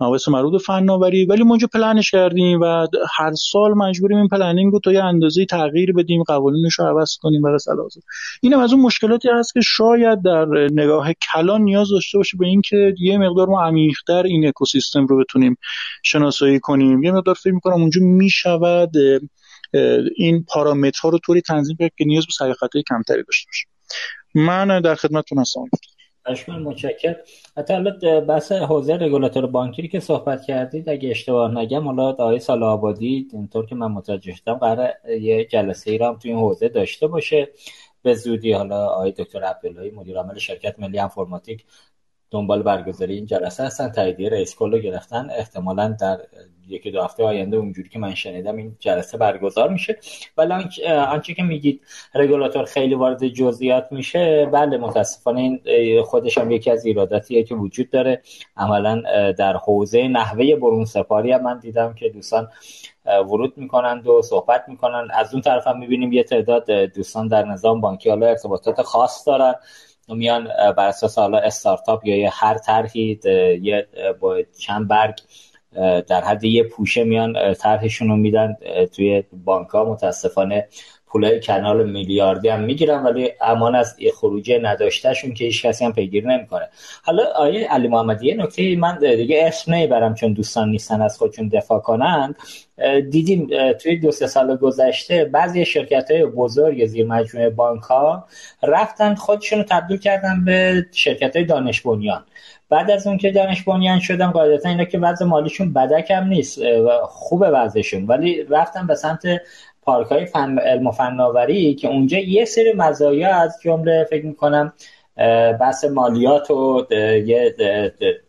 مباحث مربوط فناوری. ولی ما اونجا پلنش کردیم و هر سال مجبوریم این planning رو تا یه اندازه تغییر بدیم قوانینش رو عوض کنیم برای سال تازه اینم از اون مشکلاتی هست که شاید در نگاه کلان نیاز داشته باشه به اینکه یه مقدار ما عمیق‌تر این اکوسیستم رو بتونیم شناسایی کنیم. یه مقدار فکر می‌کنم اونجا می‌شود این پارامترها رو طوری تنظیم کرد که نیاز به سعی کمتری داشته باشه. من در خدمتتون هستم. اشکال متشکر حتی حالا بحث حوزه رگولاتور بانکی که صحبت کردید اگه اشتباه نگم حالا آقای سال آبادی اینطور که من متوجه شدم قرار یه جلسه ای هم توی این حوزه داشته باشه. به زودی حالا آقای دکتر عبداللهی مدیر عامل شرکت ملی انفرماتیک دنبال برگزاری این جلسه هستن. تاییدیه رئیس کل رو گرفتن. احتمالا در یکی دو هفته آینده اونجوری که من شنیدم این جلسه برگزار میشه. ولی آنچه که میگید رگولاتور خیلی وارد جزئیات میشه بله متاسفانه این خودش هم یکی از ایراداتیه که وجود داره. عملا در حوزه نحوه برون سپاری هم من دیدم که دوستان ورود می‌کنند و صحبت می‌کنند. از اون طرف هم می‌بینیم یه تعداد دوستان در نظام بانکی حالا ارتباطات خاص دارن. میان بر اساس حالا استارتاپ یا هر طرحی یه با چند برگ در حد یه پوشه میان طرحشون رو میدن توی بانک ها متاسفانه پولای کنال میلیاردی هم می‌گیرن ولی امان از خروجی نداشتهشون که هیچ کسی هم پیگیری نمی‌کنه. حالا آیه علی محمدی نکته من دیگه اسم نمی‌برم چون دوستان نیستن از خودشون دفاع کنند دیدیم توی دو سه سال گذشته بعضی شرکت های بزرگ زیر مجموعه بانک ها رفتن خودشون رو تبدیل کردن به شرکت های دانش بنیان. بعد از اون که دانش بنیان شدن قاعدتا اینا که وضع مالیشون بدک هم نیست خوب وضعشون ولی رفتن به سمت پارک های فن علم و فناوری که اونجا یه سری مزایا از جمله فکر می‌کنم بحث مالیات و یه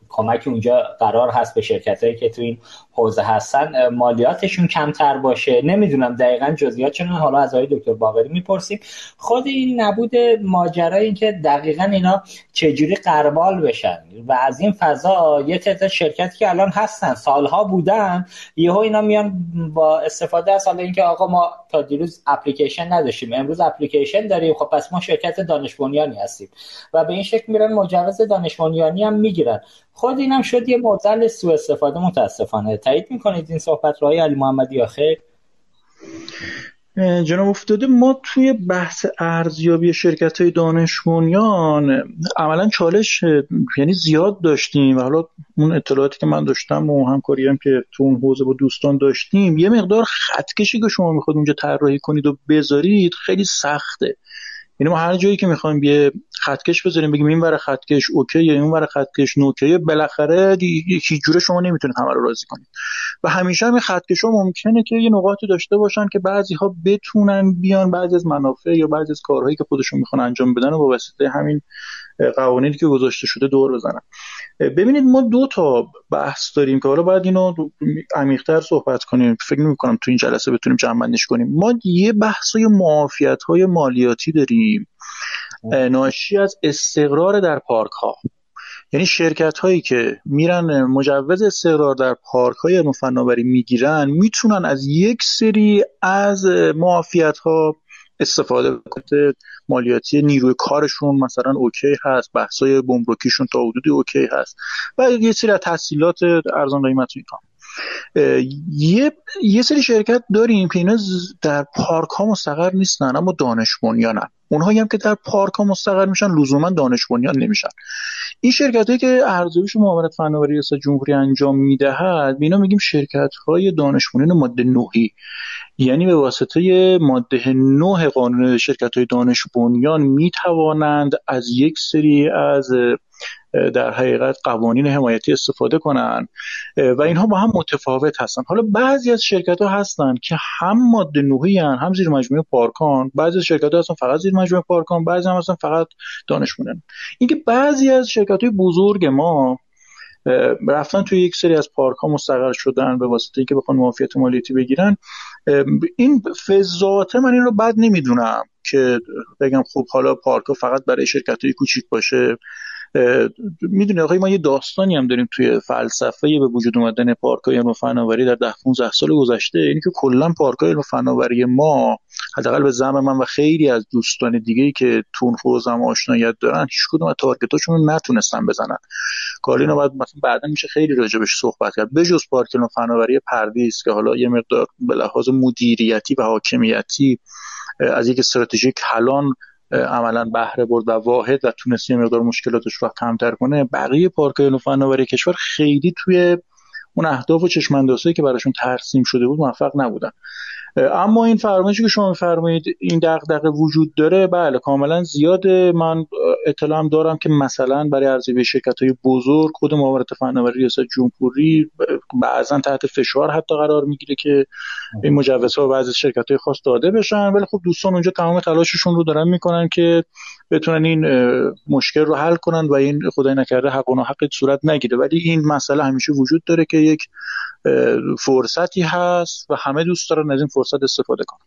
کمک اونجا قرار هست به شرکت هایی که تو این حوزه هستن مالیاتشون کمتر باشه. نمی‌دونم دقیقا جزئیات چون حالا از آقای دکتر باقری می‌پرسیم. خود این نبود ماجرا این که دقیقا اینا چجوری قربال بشن. و از این فضا یه تعداد شرکتی که الان هستن سالها بودن یهو اینا میان با استفاده از حالا اینکه آقا ما تا دیروز اپلیکیشن نداشتیم امروز اپلیکیشن داریم خب پس ما شرکت دانش بنیانی هستیم. و به این شکل میرن مجوز دانش بنیانی هم می‌گیرن. خود اینم شد یه معضل سوء استفاده متاسفانه. تایید می‌کنید این صحبت رو علی محمدی آخر؟ جناب افتاده ما توی بحث ارزیابی شرکت های دانش عملا چالش یعنی زیاد داشتیم. و حالا اون اطلاعاتی که من داشتم و همکاری هم که تو اون حوزه با دوستان داشتیم یه مقدار خطکشی که شما می‌خواد اونجا طراحی کنید و بذارید خیلی سخته. یعنی ما هر جایی که می‌خوایم یه خطکش بذاریم بگیم این ور خطکش اوکی یا این ور خطکش نوکیه بالاخره هیچ جوره شما نمی‌تونید همه رو راضی کنید. و همیشه هم خطکش ها ممکنه که یه نقاطی داشته باشن که بعضی ها بتونن بیان بعضی از منافع یا بعضی از کارهایی که خودشون می‌خوان انجام بدن و با واسطه همین قوانینی که گذاشته شده دور بزنن. ببینید ما دو تا بحث داریم که حالا باید اینو عمیق‌تر صحبت کنیم. فکر نمی کنم تو این جلسه بتونیم جمع کنیم. ما یه بحث های معافیت های مالیاتی داریم ناشی از استقرار در پارک ها یعنی شرکت هایی که میرن مجوز استقرار در پارک های فناوری می‌گیرن می‌تونن از یک سری از معافیت ها استفاده مالیاتی نیروی کارشون مثلا okay هست بحثای گمرکیشون تا حدودی okay هست. و یه سری از تسهیلات ارزان قیمت اینها یه یه سری شرکت داریم که اینا در پارک ها مستقر نیستن اما دانش بنیانن. اونهایی هم که در پارک ها مستقر میشن لزوما دانش بنیان نمیشن. این شرکت هایی که ارزیابیش معاملات فناوری ریاست جمهوری انجام می‌دهد اینا میگیم شرکت های دانش بنیان ماده نوحی یعنی به واسطه ماده 9 قانون شرکت های دانش بنیان می توانند از یک سری از در حقیقت قوانین حمایتی استفاده کنند و اینها با هم متفاوت هستن. حالا بعضی از شرکت ها هستن که هم ماده نوحی هن هم زیر مجموعه پارکان. بعضی از شرکت ها هستن فقط زیر مجموعه پارکان بعضی هم هستن فقط دانش بنیان اینکه بعضی از شرکت های بزرگ ما رفتن توی یک سری از پارک ها مستقر شدن به واسطه اینکه بخوان معافیت مالیاتی بگیرن این فضاعت من این رو بد نمی‌دونم که بگم خب حالا پارک فقط برای شرکت های کوچیک باشه. می‌دونی آقای ما یه داستانی هم داریم توی فلسفه به وجود اومدن پارک های علم فناوری در ده 15 سال گذشته. اینی که کلا پارک علم فناوری ما حداقل به زعم من و خیلی از دوستان دیگه ای که تون حوزه آشنایت دارن هیچ کدوم از تارگتاشون رو نتونستن بزنن. کالینا بعد مثلا بعدا میشه خیلی راجبش صحبت کرد. بجز پارک علم فناوری پردیس که حالا یه مقدار به لحاظ مدیریتی و حاکمیتی از یک استراتژی کلان عملا بهره برد و واحد و تونست مقدار مشکلاتش رو کمتر کنه بقیه پارک علم فناوری کشور خیلی توی اون اهداف و چشماندازهایی که براشون ترسیم شده بود موفق نبودن. اما این فرمایشی که شما فرمایید این دغدغه وجود داره؟ بله کاملا زیاده. من اطلاعم دارم که مثلا برای ارزیابی شرکت های بزرگ خود معاونت فناوری ریاست جمهوری بعضا تحت فشار حتی قرار می‌گیره که این مجوزها و بعضی شرکت های خاص داده بشن. ولی خب دوستان اونجا تمام تلاششون رو دارن می‌کنن که بتونن این مشکل رو حل کنن و این خدای نکرده حق و حق صورت نگیره. ولی این مسئله همیشه وجود داره که یک فرصتی هست و همه دوست دارن از این فرصت استفاده کنن.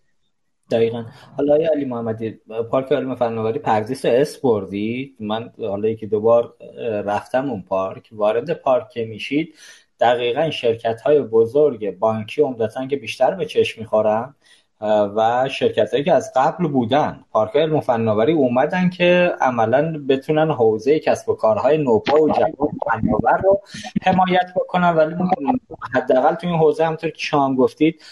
دقیقا. حالا آیا علی محمدی پارک علم فناوری پردیس اس بردید من حالا که دوبار رفتم اون پارک. وارد پارک میشید. دقیقا شرکت های بزرگ بانکی عمدتا که بیشتر به چشم می‌خورن. و شرکت هایی که از قبل بودن پارک علم فناوری اومدن که عملا بتونن حوزه کسب و کارهای نوپا و جوان فناور رو حمایت بکنن. ولی حداقل تو این حوزه همطور که شما گفتید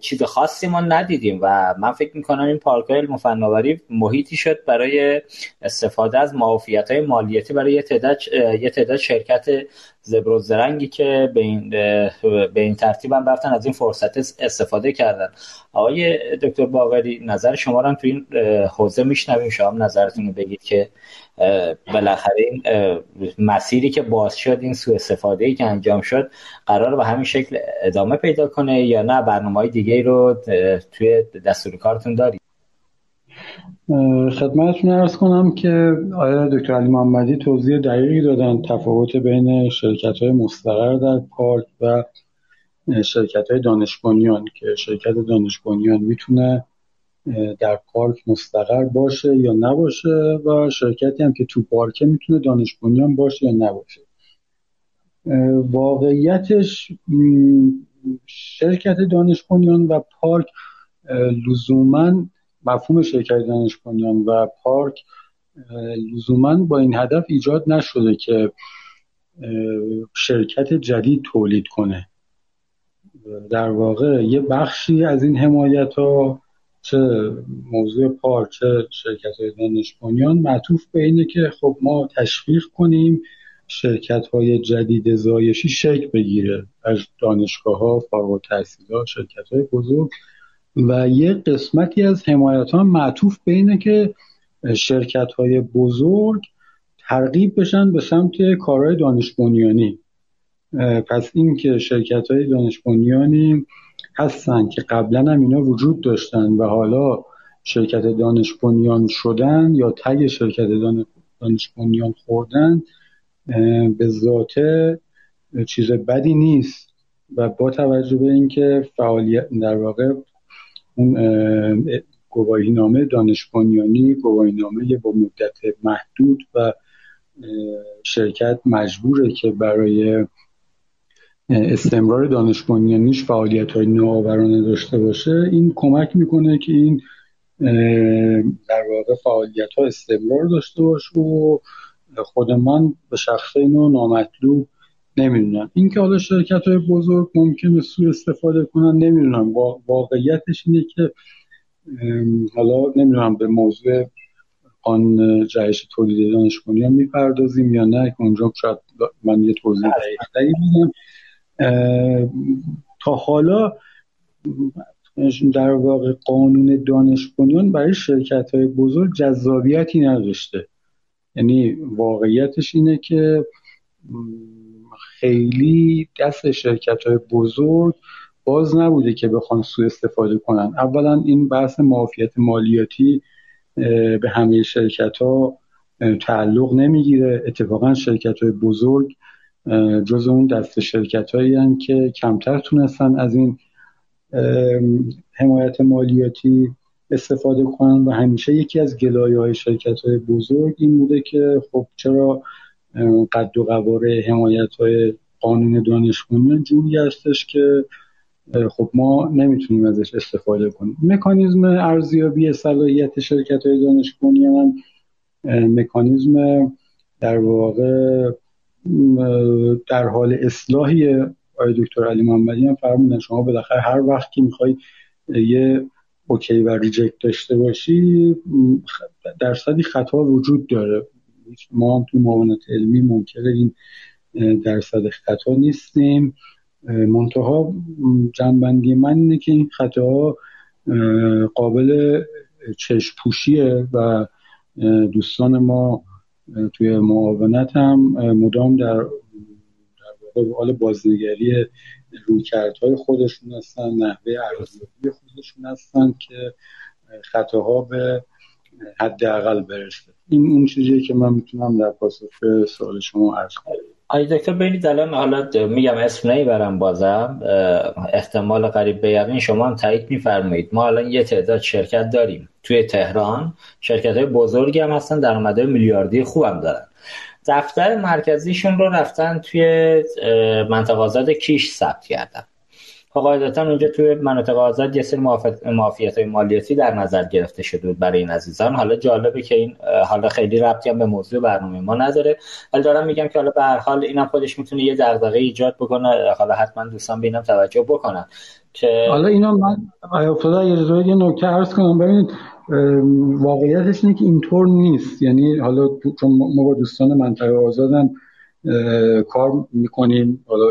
چیز خاصی ما ندیدیم و من فکر می‌کنم این پارک علم فناوری محیطی شد برای استفاده از معافیت های مالیاتی برای یه تعداد یه تعداد شرکت زبر زرنگی که به این به این ترتیب هم رفتن از این فرصت استفاده کردن. آقای دکتر باقری نظر شما رو هم تو این حوزه میشنویم. شما نظرتون رو بگید که بالاخره این مسیری که باز شد این سوء استفاده ای که انجام شد قرار به همین شکل ادامه پیدا کنه یا نه؟ برنامه های دیگه رو توی دستور کارتون دارید خدمتتون ارز کنم که آیا دکتر علی محمدی توضیح دقیقی دادن تفاوت بین شرکت های مستقر در پارک و شرکت های دانش که شرکت دانش می‌تونه در پارک مستقر باشه یا نباشه و شرکتی هم که تو پارکه می‌تونه دانش باشه یا نباشه. واقعیتش شرکت دانش و پارک لزوما مفهوم شرکت دانش و پارک لزوما با این هدف ایجاد نشده که شرکت جدید تولید کنه. در واقع یه بخشی از این حمایت ها چه موضوع پارک چه شرکت های دانش معطوف به اینه که خب ما تشویق کنیم شرکت های جدید زایشی شکل بگیره از دانشگاه ها فارغ ها شرکت های بزرگ. و یه قسمتی از حمایت ها معطوف به اینه که شرکت های بزرگ ترغیب بشن به سمت کارهای دانش پس این که شرکت های دانش هستن که قبلا هم اینا وجود داشتن و حالا شرکت دانش شدن یا تگ شرکت دانش خوردن به ذاته چیز بدی نیست و با توجه به اینکه فعالیت در واقع اون گواهی نامه دانش گواهی نامه با مدت محدود و شرکت مجبوره که برای استمرار دانش بنیانیش فعالیت های نوآورانه داشته باشه این کمک می‌کنه که این در واقع فعالیت ها استمرار داشته باشه و خود من به شخص اینو نامطلوب نمی‌دونم. اینکه حالا شرکت های بزرگ ممکنه سوء استفاده کنن نمی‌دونم. واقعیتش اینه که حالا نمی‌دونم به موضوع آن جهش تولید دانش می‌پردازیم یا نه که اونجا شاید من یه توضیح دقیقتری میدم تا حالا در واقع قانون دانش بنیان برای شرکت های بزرگ جذابیتی نداشته. یعنی واقعیتش اینه که خیلی دست شرکت های بزرگ باز نبوده که بخوان سوء استفاده کنن. اولا این بحث معافیت مالیاتی به همه شرکت ها تعلق نمی‌گیره. اتفاقا شرکت های بزرگ جز اون دست شرکت هایی که کمتر تونستن از این حمایت مالیاتی استفاده کنن و همیشه یکی از گلایه های شرکت های بزرگ این بوده که خب چرا قد و قواره حمایت های قانون دانش جوری هستش که خب ما نمی‌تونیم ازش استفاده کنیم. مکانیزم ارزیابی صلاحیت شرکت های دانش هم مکانیزم در واقع در حال اصلاحی آقای دکتر علی محمدی هم فرمودن شما بالاخره هر وقت که می‌خوای یه okay و reject داشته باشی درصدی خطا وجود داره. ما هم تو معاونت علمی منکر این درصد خطا نیستیم. منتها جنبندی من اینه که این خطاها قابل چشم پوشیه و دوستان ما توی معاونت هم مدام در در حال بازنگری رویکردهای خودشون هستن نحوه ارزیابی خودشون هستن که خطاها به حداقل برسه. این اون چیزیه که من می‌تونم در پاسخ سوال شما عرض کنم. آی دکتر ببینید الان حالا میگم اسم نمی‌برم بازم احتمال قریب به یقین شما هم تایید میفرمایید. ما الان یه تعداد شرکت داریم. توی تهران شرکت های بزرگی هم هستن درآمدهای میلیاردی خوبم دارن. دفتر مرکزیشون رو رفتن توی منطقه آزاد کیش ثبت کردن. خب قاعدتا اونجا توی مناطق آزاد یه سری معافیت های مالیاتی در نظر گرفته شده بود برای این عزیزان. حالا جالبه که این حالا خیلی ربطی هم به موضوع برنامه ما نداره. ولی دارم میگم که حالا به هر حال اینم خودش می‌تونه یه دغدغه ایجاد بکنه. حالا حتما دوستان بینم توجه بکنن. که حالا اینا من افتاده یه نکته عرض کنم. ببینید واقعیتش اینه که اینطور نیست. یعنی حالا چون ما با دوستان منطقه آزادم کار می‌کنیم. حالا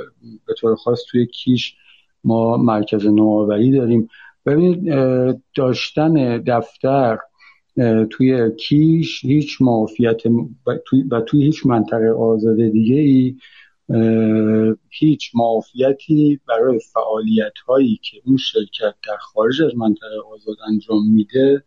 به طور خاص توی کیش ما مرکز نوآوری داریم. ببینید داشتن دفتر توی کیش هیچ معافیت و توی هیچ منطقه آزاد دیگه ای هیچ معافیتی برای فعالیت هایی که اون شرکت در خارج از منطقه آزاد انجام میده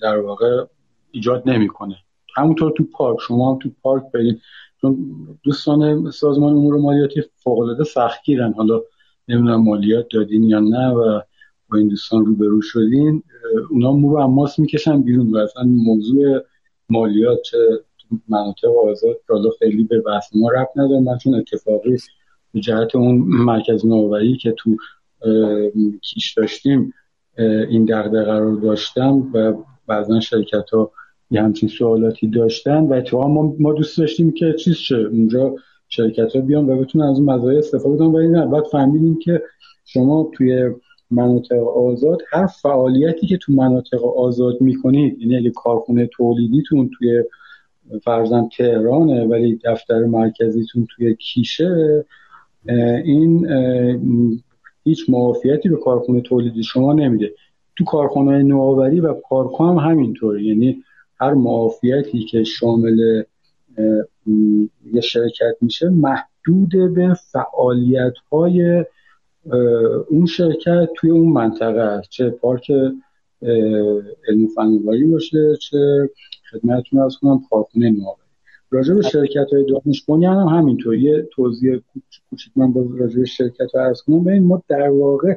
در واقع ایجاد نمی‌کنه. همونطور تو پارک شما هم تو پارک برید. چون دوستان سازمان امور مالیاتی فوق العاده سختگیرن. حالا نمی‌دونم مالیات دادین یا نه و با این دوستان روبرو شدین اونا مو رو اماس می‌کشن بیرون و اصلا موضوع مالیات مناطق آزاد حالا خیلی به بحث ما رفت نداره. من چون اتفاقی به جهت اون مرکز نوآوری که تو کیش داشتیم این دغدغه رو داشتم و بعضا شرکت ها یه همچین سوالاتی داشتن و اتفاقا ما, ما دوست داشتیم که چیز شه اونجا شرکت ها بیان و بتونن از اون مزایای استفاده کنن. ولی نه بعد فهمیدیم که شما توی مناطق آزاد هر فعالیتی که تو مناطق آزاد می‌کنید یعنی اگه کارخونه تولیدیتون توی فرزن تهرانه ولی دفتر مرکزیتون توی کیشه. این هیچ معافیتی به کارخونه تولیدی شما نمیده. تو کارخانه نوآوری و پارکو هم همینطوره یعنی هر معافیتی که شامل یه شرکت میشه محدود به فعالیت های اون شرکت توی اون منطقه است. چه پارک علم فناوری باشه چه خدمتتون از کنم کارخونه نوآوری. راجع به شرکت های دانش هم همینطور. یه توضیح کوچیک من با راجع به شرکت ها ارز کنم. ببین ما در واقع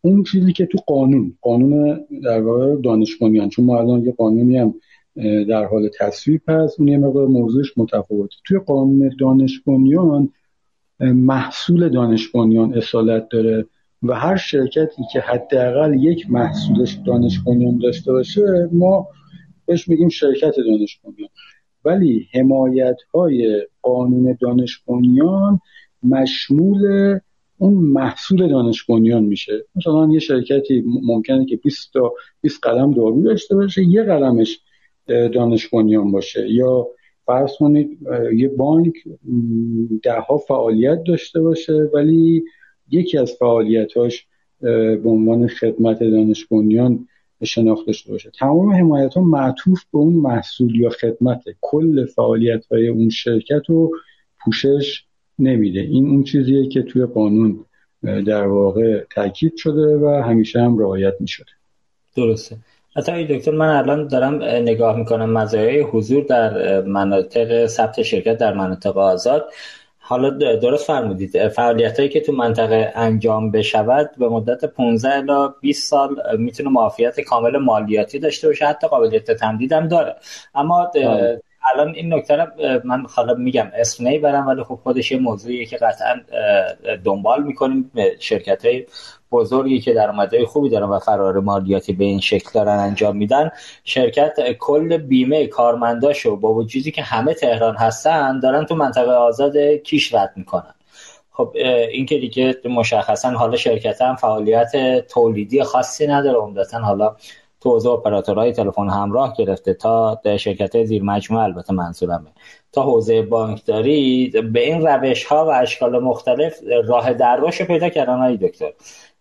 اون چیزی که تو قانون قانون در واقع دانش چون ما الان یه قانونی هم در حال تصویب هست. اون یه مقدار موضوعش متفاوته. توی قانون دانش محصول دانش بنیان اصالت داره و هر شرکتی که حداقل یک محصولش دانش داشته باشه ما بهش میگیم شرکت دانش بنیان ولی حمایت های قانون دانش بنیان مشمول اون محصول دانش بنیان میشه. مثلا یه شرکتی ممکنه که 20 تا 20 قلم دارو داشته باشه یه قلمش دانش بنیان باشه. یا فرض کنید یه بانک دهها فعالیت داشته باشه ولی یکی از فعالیتاش به عنوان خدمت دانش بنیان شناخته داشته باشه. تمام حمایت ها معطوف به اون محصول یا خدمت کل فعالیت های اون شرکت رو پوشش نمیده. این اون چیزیه که توی قانون در واقع تاکید شده و همیشه هم رعایت می‌شده. درسته. حتی دکتر من الان دارم نگاه می‌کنم. مزایای حضور در مناطق ثبت شرکت در مناطق آزاد. حالا درست فرمودید. فعالیت هایی که تو منطقه انجام بشود به مدت 15 الی 20 سال می‌تونه معافیت کامل مالیاتی داشته باشه حتی قابلیت تمدید هم داره. اما. الان این نکته من حالا میگم اسم نمی‌برم ولی خب خودش یه موضوعیه که قطعا دنبال می‌کنیم. شرکت های بزرگی که درآمدهای خوبی دارن و فرار مالیاتی به این شکل دارن انجام میدن شرکت کل بیمه کارمنداشو با وجودی که همه تهران هستن دارن تو منطقه آزاد کیش رد می‌کنن. خب این که دیگه مشخصا حالا شرکت هم فعالیت تولیدی خاصی نداره عمدتا حالا تو حوزه اپراتورهای تلفن همراه گرفته تا شرکت زیر مجموعه البته منظورمه. تا حوزه بانکداری به این روش ها و اشکال مختلف راه در پیدا کردن های دکتر.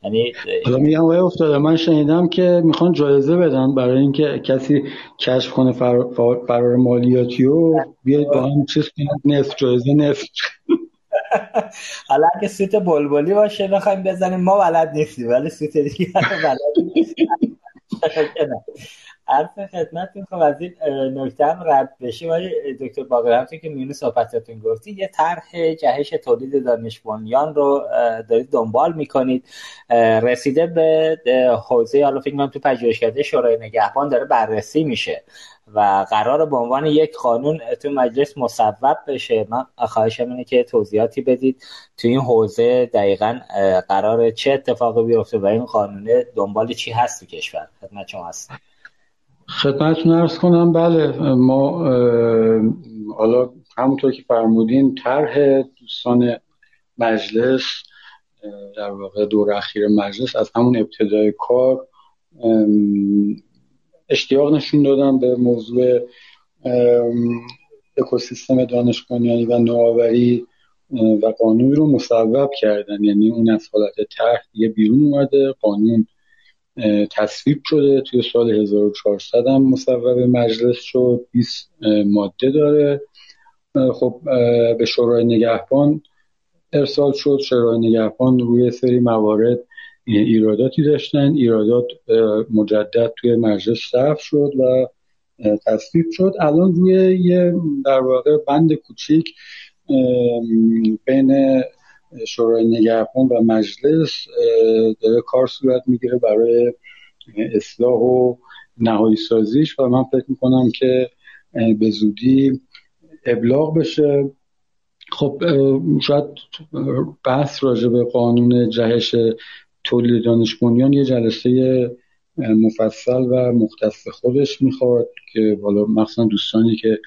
یعنی حالا میگم افتاده من شنیدم که می‌خوان جایزه بدن برای اینکه کسی کشف کنه فرار, فرار مالیاتی و بیاید با هم چیز نصف جایزه نصف. حالا اگه سوت بلبلی باشه بخوایم بزنیم ما بلد نیستیم ولی سوت دیگه بلد عرض خدمتتون خب از این نکته هم رد بشیم ولی دکتر باقر همطور که میون صحبتاتون گفتی یه طرح جهش تولید دانش بنیان رو دارید دنبال می‌کنید. رسیده به حوزه حالا فکر تو پژوهشکده شورای نگهبان داره بررسی میشه. و قرار به عنوان یک قانون تو مجلس مصوب بشه. من خواهشم اینه که توضیحاتی بدید. تو این حوزه دقیقا قرار چه اتفاقی بیفته و این قانون دنبال چی هست تو کشور؟ خدمت شما هست خدمتتون ارز کنم بله ما حالا همونطور که فرمودین طرح دوستان مجلس در واقع دور اخیر مجلس از همون ابتدای کار اشتیاق نشون دادم به موضوع اکوسیستم دانش و نوآوری و قانون رو مصوب کردن. یعنی اون از حالت طرح دیگه بیرون اومده قانون تصویب شده. توی سال 1400 هم مصوب مجلس شد. 20 ماده داره. خب به شورای نگهبان ارسال شد. شورای نگهبان روی سری موارد ایراداتی داشتن. ایرادات مجدد توی مجلس صرف شد و تصویب شد. الان روی یه در واقع بند کوچیک بین شورای نگهبان و مجلس داره کار صورت می‌گیره برای اصلاح و نهایی سازیش و من فکر می‌کنم که به زودی ابلاغ بشه. خب شاید بحث راجع به قانون جهش تولید دانش بنیان یه جلسه مفصل و مختص خودش می‌خواد که بالا مخصوصا دوستانی که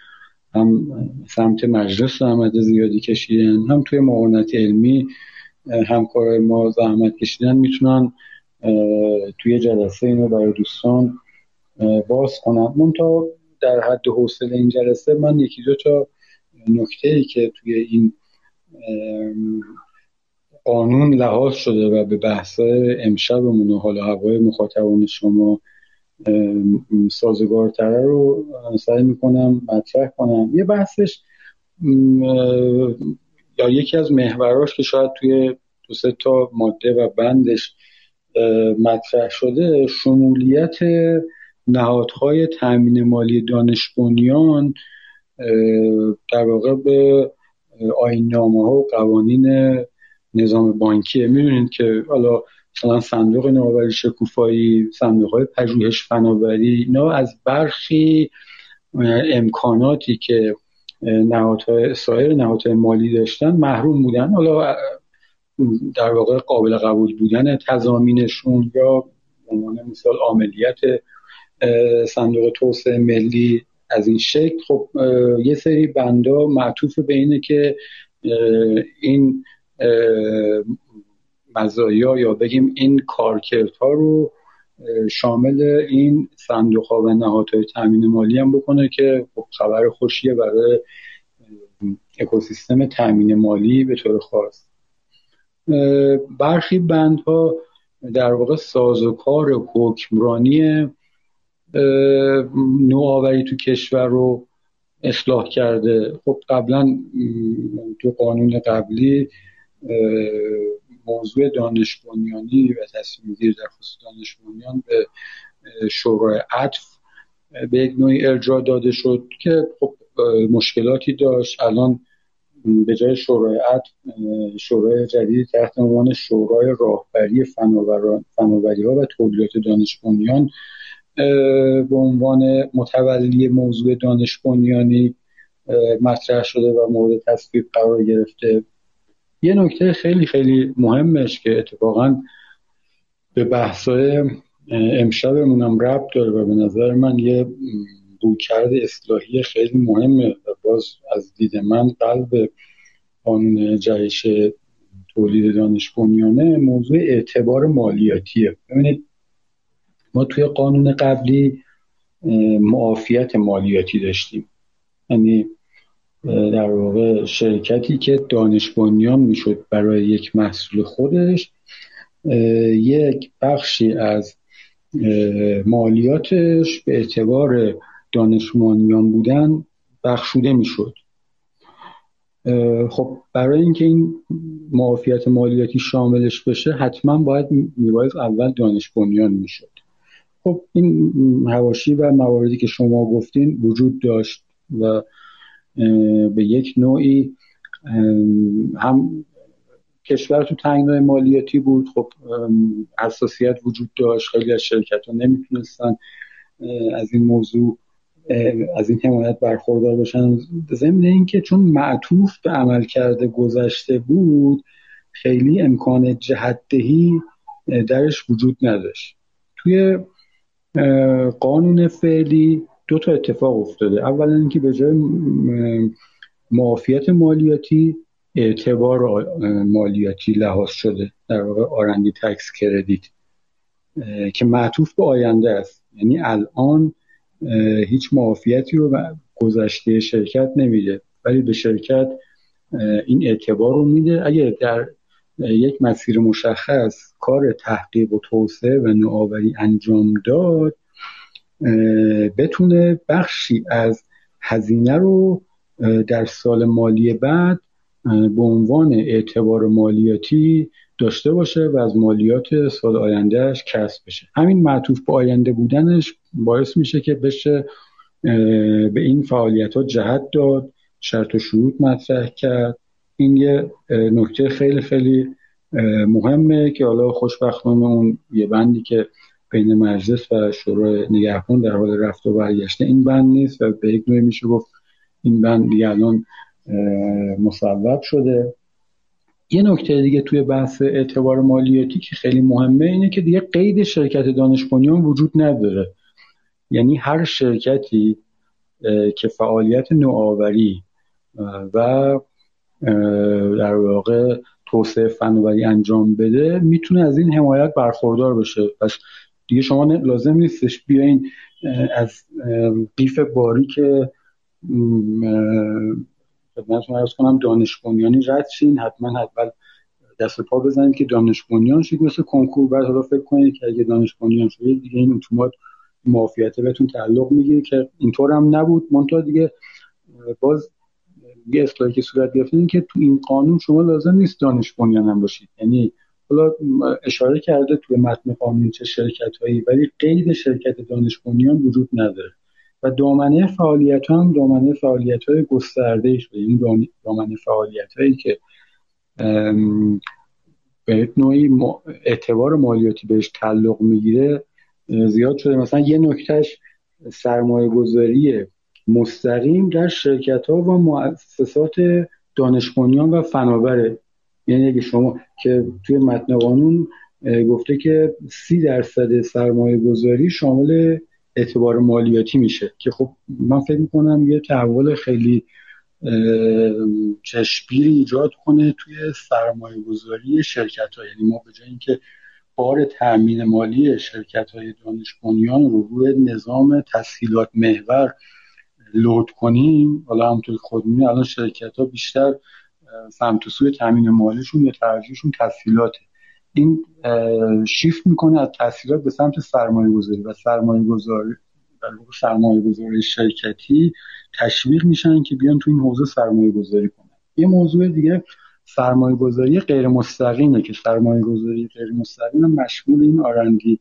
هم سمت مجلس زحمت زیادی کشیدن هم توی معاونت علمی همکار ما زحمت کشیدن می‌تونن توی جلسه اینو برای دوستان باز کنم من تا در حد حوصله این جلسه من یکی دو تا نکته ای که توی این قانون لحاظ شده و به بحث امشبمون و حال هوای مخاطبان شما سازگارتره رو سعی می‌کنم مطرح کنم. یه بحثش یا یکی از محوراش که شاید توی دو سه تا ماده و بندش مطرح شده شمولیت نهادهای تأمین مالی دانش بنیان در واقع به آینامه ها و قوانین نظام بانکیه. می‌دونید که حالا مثلا صندوق نوآوری شکوفایی صندوق های پژوهش فناوری اینا از برخی امکاناتی که نهادهای سایر نهادهای مالی داشتن محروم بودن. حالا در واقع قابل قبول بودن تضامینشون یا عنوان مثال عملیات صندوق توسعه ملی از این شکل. خب یه سری بندا معطوف به اینه که این مزایا یا بگیم این کارکردها رو شامل این صندوق ها و نهادهای تامین مالی هم بکنه که خب خبر خوشیه برای اکوسیستم تامین مالی به طور خاص. برخی بندها در واقع سازوکار حکمرانی نوآوری تو کشور رو اصلاح کرده. خب قبلا تو قانون قبلی موضوع دانش بنیانی و تصمیم گیری در خصوص دانش بنیان به شورای عطف به یک نوعی ارجاع داده شد که خب مشکلاتی داشت. الان به جای شورای عطف شورای جدید تحت عنوان شورای راهبری فناوری ها و تولیدات دانش بنیان به عنوان متولی موضوع دانش بنیانی مطرح شده و مورد تصویب قرار گرفته. یه نکته خیلی خیلی مهمش که اتفاقا به بحثای امشبمون هم ربط داره و به نظر من یه رویکرد اصلاحی خیلی مهمه و باز از دید من قلب قانون جهش تولید دانش بنیانه موضوع اعتبار مالیاتیه. ببینید ما توی قانون قبلی معافیت مالیاتی داشتیم. یعنی در واقع شرکتی که دانش بنیان می‌شد برای یک محصول خودش یک بخشی از مالیاتش به اعتبار دانش بنیان بودن بخشوده می‌شد. خب برای اینکه این معافیت مالیاتی شاملش بشه حتما باید میباید اول دانش بنیان می‌شد. خب این هواشی و مواردی که شما گفتین وجود داشت و به یک نوعی هم کشور تو تنگنای مالیاتی بود. خب حساسیت وجود داشت. خیلی از شرکت ها نمی‌تونستن از این موضوع از این حمایت برخوردار باشن. ضمن اینکه چون معطوف به عمل کرده گذشته بود خیلی امکان جهتدهی درش وجود نداشت. توی قانون فعلی دو تا اتفاق افتاده. اولا اینکه به جای معافیت مالیاتی اعتبار مالیاتی لحاظ شده. در واقع آرندی تکس کردیت که معطوف به آینده است. یعنی الان هیچ معافیتی رو گذشته شرکت نمیده. ولی به شرکت این اعتبار رو میده. اگه در یک مسیر مشخص کار تحقیق و توسعه و نوآوری انجام داد بتونه بخشی از هزینه رو در سال مالی بعد به عنوان اعتبار مالیاتی داشته باشه و از مالیات سال آیندهش کسب بشه. همین معطوف به آینده بودنش باعث میشه که بشه به این فعالیت ها جهت داد شرط و شروط مطرح کرد. این یه نکته خیلی خیلی مهمه که حالا خوشبختانه اون یه بندی که بین مجلس و شورای نگهبان در حال رفت و برگشته این بند نیست و به یک نوعی میشه گفت این بند دیگه الان مصوب شده. یه نکته دیگه توی بحث اعتبار مالیاتی که خیلی مهمه اینه که دیگه قید شرکت دانش بنیان وجود نداره. یعنی هر شرکتی که فعالیت نوآوری و در واقع توسعه فناوری انجام بده می‌تونه از این حمایت برخوردار بشه. پس دیگه شما لازم نیستش بیاین از قیف باری که خدمتتون ارز کنم دانش بنیانی رد شین. حتما حتما دست پا بزنید که دانش بنیان شید مثل کنکور. بعد حالا فکر کنید که اگه دانش بنیان شده دیگه این اتومات بهتون تعلق می‌گیره که اینطور هم نبود. منتها دیگه باز یه اصلاحی که صورت گرفته که تو این قانون شما لازم نیست دانش هم باشید. یعنی حالا اشاره کرده توی متن قانون چه شرکت هایی ولی قید شرکت دانش بنیان وجود نداره. و دامنه فعالیت هم دامنه فعالیت های گسترده شده این دامنه فعالیت هایی که به نوعی اعتبار مالیاتی بهش تعلق می‌گیره زیاد شده. مثلا یه نکتهش سرمایه گذاری مستقیم در شرکت ها و مؤسسات دانش بنیان و فناوره یعنی اگه شما که توی متن قانون گفته که سی درصد سرمایه گذاری شامل اعتبار مالیاتی میشه. که خب من فکر می‌کنم یه تحول خیلی چشمگیری ایجاد کنه توی سرمایه گذاری شرکت ها یعنی ما به جای اینکه بار تأمین مالی شرکت های دانش بنیان رو روی نظام تسهیلات محور لود کنیم حالا همونطور خود الان شرکت ها بیشتر سمت و سوی تامین مالیشون یا ترجیحشون تسهیلاته. این شیفت می‌کنه از تسهیلات به سمت سرمایه گذاری و سرمایه گذاری سرمایه گذاری شرکتی تشویق میشن که بیان تو این حوزه سرمایه گذاری کنن. یه موضوع دیگه سرمایه گذاری غیر مستقیمه که سرمایه گذاری غیر مستقیم مشمول این آرندی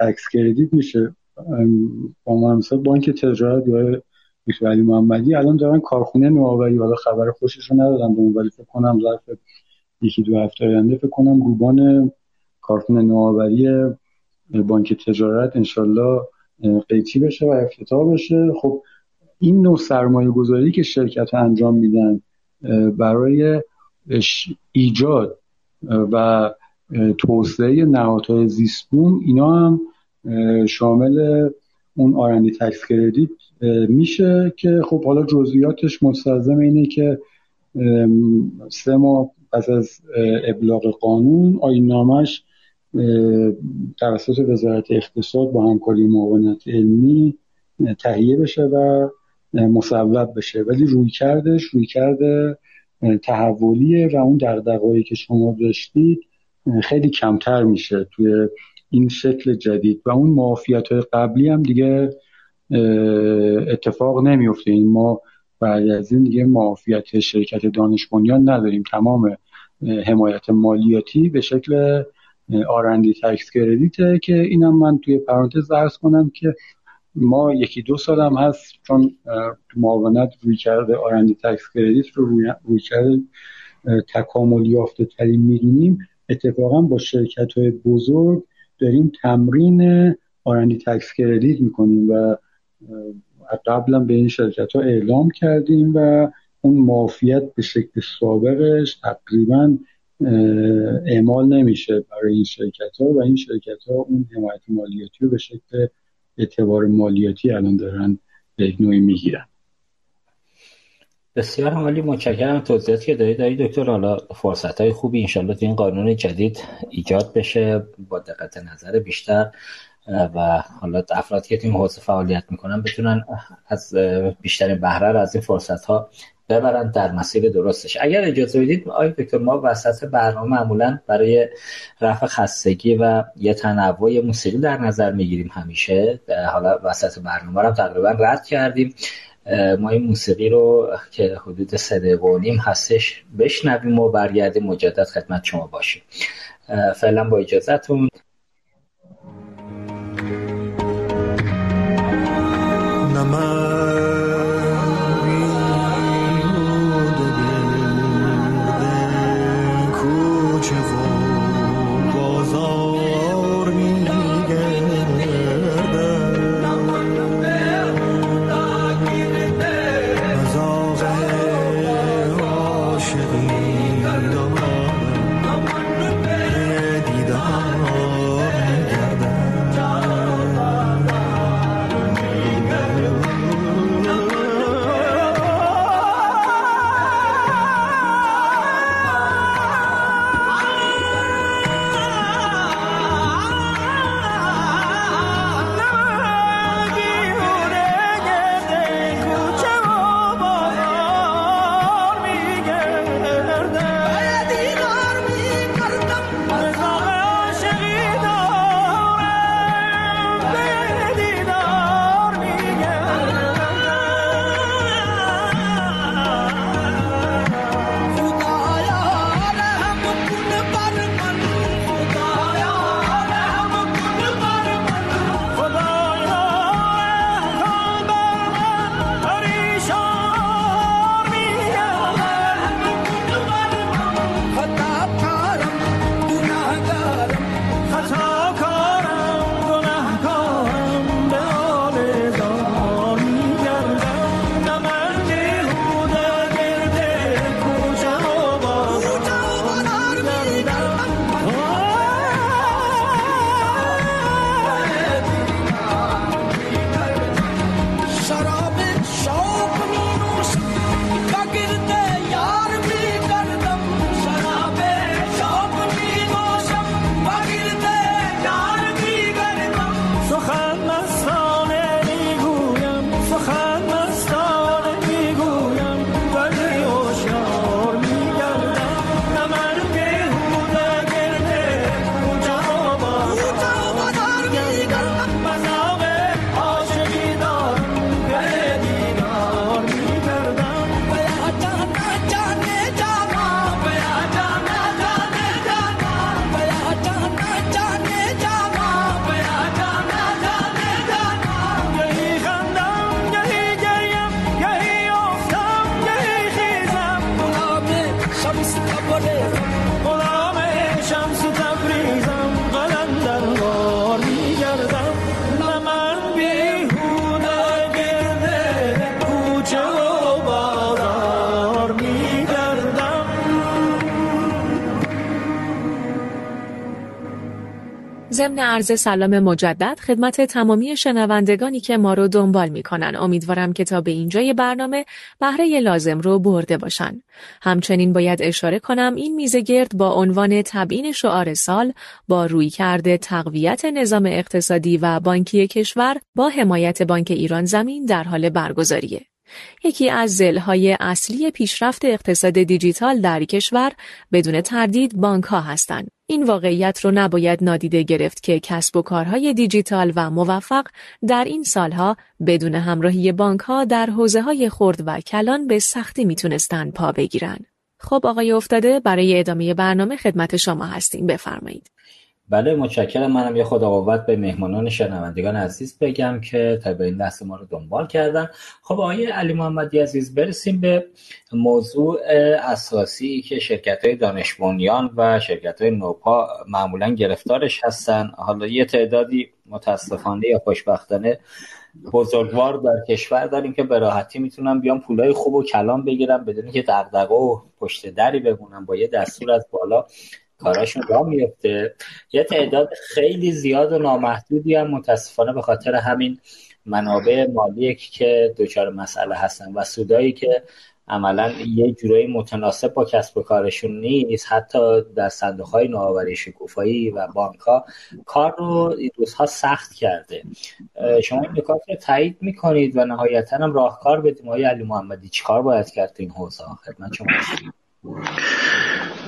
تکس کردیت میشه. با بانک تجارت یا دکتر علی محمدی الان دارن کارخونه نوآوری حالا خبر خوشش رو ندادم به ولی فکر کنم ظرف یکی دو هفته آینده فکر کنم روبان کارخونه نوآوری بانک تجارت انشالله قیچی بشه و افتتاح بشه. خب این نوع سرمایه گذاری که شرکت انجام میدن برای ایجاد و توسعه نهادهای زیستبوم اینا هم شامل اون آرندی تکس کردیت میشه که خب حالا جزئیاتش مستلزم اینه که سه ماه پس از ابلاغ قانون آین نامش توسط وزارت اقتصاد با همکاری معاونت علمی تهیه بشه و مصوب بشه. ولی روی کردش روی کرده تحولیه و اون دقدقایی که شما داشتید خیلی کمتر میشه توی این شکل جدید. و اون معافیت قبلی هم دیگه اتفاق نمیفته. این ما بعد از این دیگه معافیت شرکت دانش بنیان نداریم. تمام حمایت مالیاتی به شکل آرندی تکس کردیته که اینم من توی پرانتز ارز کنم که ما یکی دو سال هم هست چون معاونت روی کرده آرندی تکس کردیت رو روی, روی کرده تکامل یافته ترین می‌دونیم اتفاقا با شرکت های بزرگ داریم تمرین آرندی تکس کردیت می‌کنیم و قبلا به این شرکت ها اعلام کردیم و اون معافیت به شکل سابقش تقریبا اعمال نمیشه برای این شرکت ها و این شرکت ها اون حمایت مالیاتی رو به شکل اعتبار مالیاتی الان دارن به نوعی می‌گیرن. بسیار عالی متشکرم توضیحاتی که دارید دارید دکتر حالا فرصت های خوبی انشالله تو این قانون جدید ایجاد بشه. با دقت نظر بیشتر. و حالا افرادی که تیم حوزه فعالیت می‌کنن بتونن از بیشترین بهره از این فرصت ها ببرن در مسیر درستش. اگر اجازه بدید آقای دکتر ما وسط برنامه معمولا برای رفع خستگی و یه تنوع موسیقی در نظر می‌گیریم همیشه. حالا وسط برنامه رو تقریبا رد کردیم. ما این موسیقی رو که حدود سه و نیم هستش بشنویم و برگردیم مجدد خدمت شما باشیم. فعلا با اجازهتون عرض سلام مجدد خدمت تمامی شنوندگانی که ما رو دنبال می‌کنن. امیدوارم که تا به اینجای برنامه بهره لازم رو برده باشن. همچنین باید اشاره کنم این میزه گرد با عنوان تبیین شعار سال با روی کرده تقویت نظام اقتصادی و بانکی کشور با حمایت بانک ایران زمین در حال برگزاریه. یکی از زلهای اصلی پیشرفت اقتصاد دیجیتال در کشور بدون تردید بانک ها هستند. این واقعیت رو نباید نادیده گرفت که کسب و کارهای دیجیتال و موفق در این سالها بدون همراهی بانک ها در حوزه های خرد و کلان به سختی می‌تونستن پا بگیرن. خب آقای افتاده برای ادامه برنامه خدمت شما هستیم بفرمایید. بله متشکرم. منم یه خدا قوت به مهمانان شنوندگان عزیز بگم که تا به این دست ما رو دنبال کردن. خب آقای علی محمدی عزیز برسیم به موضوع اساسی که شرکت های دانش و شرکت های نوپا معمولا گرفتارش هستن. حالا یه تعدادی متاسفانه یا خوشبختانه بزرگوار در کشور داریم که به راحتی می‌تونن بیان پولای خوب و کلام بگیرن بدون که دغدغه و پشت دری بمونن. با یه دستور از بالا کاراشون را میفته یه تعداد خیلی زیاد و نامحدودی هم متاسفانه به خاطر همین منابع مالی که دچار مسئله هستن و سودایی که عملا یه جورایی متناسب با کسب و کارشون نیست. حتی در صندوق های نوآوری شکوفایی و بانک ها کار رو این روزها سخت کرده. شما این نکات رو تایید می‌کنید و نهایتا هم راهکار بدیم. آقای علی محمدی چیکار باید کرد تو این حوزه خدمت شما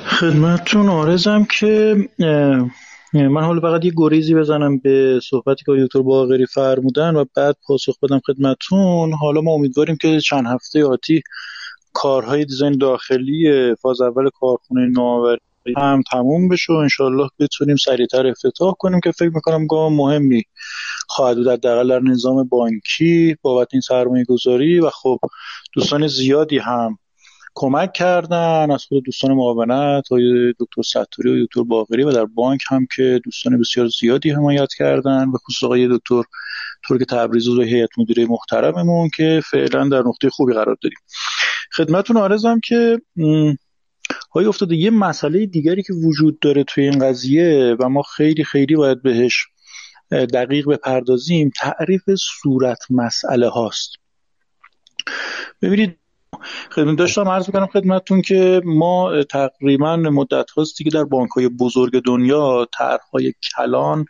خدمتتون آرزم که من حالا فقط یه گریزی بزنم به صحبتی که دکتر باقری فرمودن و بعد پاسخ بدم خدمتتون. حالا ما امیدواریم که چند هفته آتی کارهای دیزاین داخلی فاز اول کارخونه نوآوری هم تموم بشه و انشالله بتونیم سریعتر افتتاح کنیم که فکر می‌کنم گام مهمی خواهد بود حداقل در نظام بانکی بابت این سرمایه گذاری و خب دوستان زیادی هم کمک کردن از خود دوستان معاونت و دکتر ستوری و دکتر باقری و در بانک هم که دوستان بسیار زیادی حمایت کردن و خصوص آقای دکتر ترک تبریز و هیئت مدیره محترممون که فعلا در نقطه خوبی قرار داریم. خدمتتون آرزم که های افتاده یه مسئله دیگری که وجود داره توی این قضیه و ما خیلی خیلی باید بهش دقیق بپردازیم تعریف صورت مسئله هاست. ببینید خدمت داشتم عرض می‌کنم خدمتتون که ما تقریبا مدت هاست دیگه در بانک های بزرگ دنیا طرحهای کلان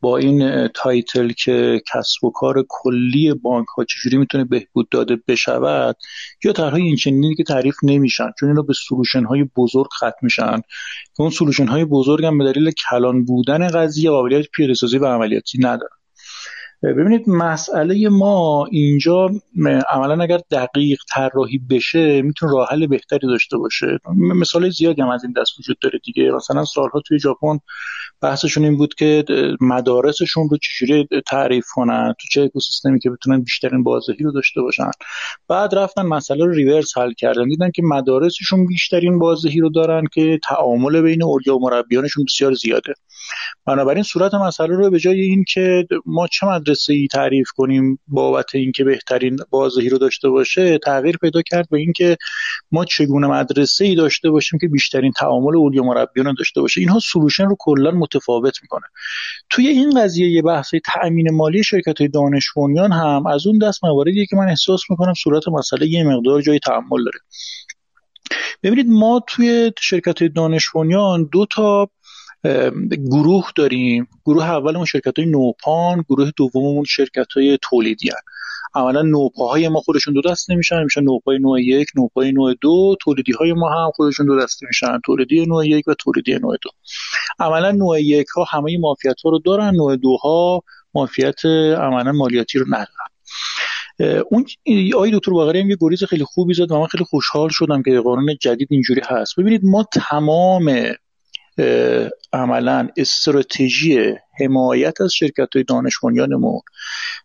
با این title که کسب و کار کلی بانک ها چجوری می‌تونه بهبود داده بشود یا طرحهای این چنینی که تعریف نمیشن چون اینا به solution های بزرگ ختم میشن. که اون solution های بزرگ هم به دلیل کلان بودن قضیه قابلیت پیاده سازی و عملیاتی ندارن. ببینید مسئله ما اینجا عملا اگر دقیق طراحی بشه می‌تونه راه حل بهتری داشته باشه. مثال زیادی هم از این دست وجود داره دیگه. مثلا سالها توی ژاپن بحثشون این بود که مدارسشون رو چجوری تعریف کنن تو چه اکوسیستمی که بتونن بیشترین بازدهی رو داشته باشن. بعد رفتن مسئله رو ریورس حل کردن. دیدن که مدارسشون بیشترین بازدهی رو دارن که تعامل بین اولیا و مربیانشون بسیار زیاده. بنابراین صورت مسئله رو به جای این که ما چه مدرسه ای تعریف کنیم بابت اینکه بهترین بازدهی رو داشته باشه تغییر پیدا کرد به اینکه ما چگونه مدرسه ای داشته باشیم که بیشترین تعامل اولیا مربیان داشته باشه. اینها سلوشن رو کلا متفاوت می‌کنه. توی این قضیه یه بحث تأمین مالی شرکت های دانش هم از اون دست مواردیه که من احساس می‌کنم صورت مسئله یه مقدار جای تعمل داره. ببینید ما توی شرکت دانش دو تا گروه داریم. گروه اولمون شرکت های نوپان گروه دوممون شرکت های تولیدی هن. اولا نوپاهای ما خودشون دو دسته میشن میشن نوپای نوع یک نوپای نوع دو تولیدی های ما هم خودشون دو دسته میشن تولیدی نوع یک و تولیدی نوع دو. عملا نوع یک ها همه مافیت ها رو دارن نوع دو ها مافیت عملا مالیاتی رو ندارن. اون آقای دکتر باقری هم یه گریز خیلی خوبی زد و من خیلی خوشحال شدم که قانون جدید اینجوری هست. ببینید ما تمام عملا استراتژی حمایت از شرکت های دانش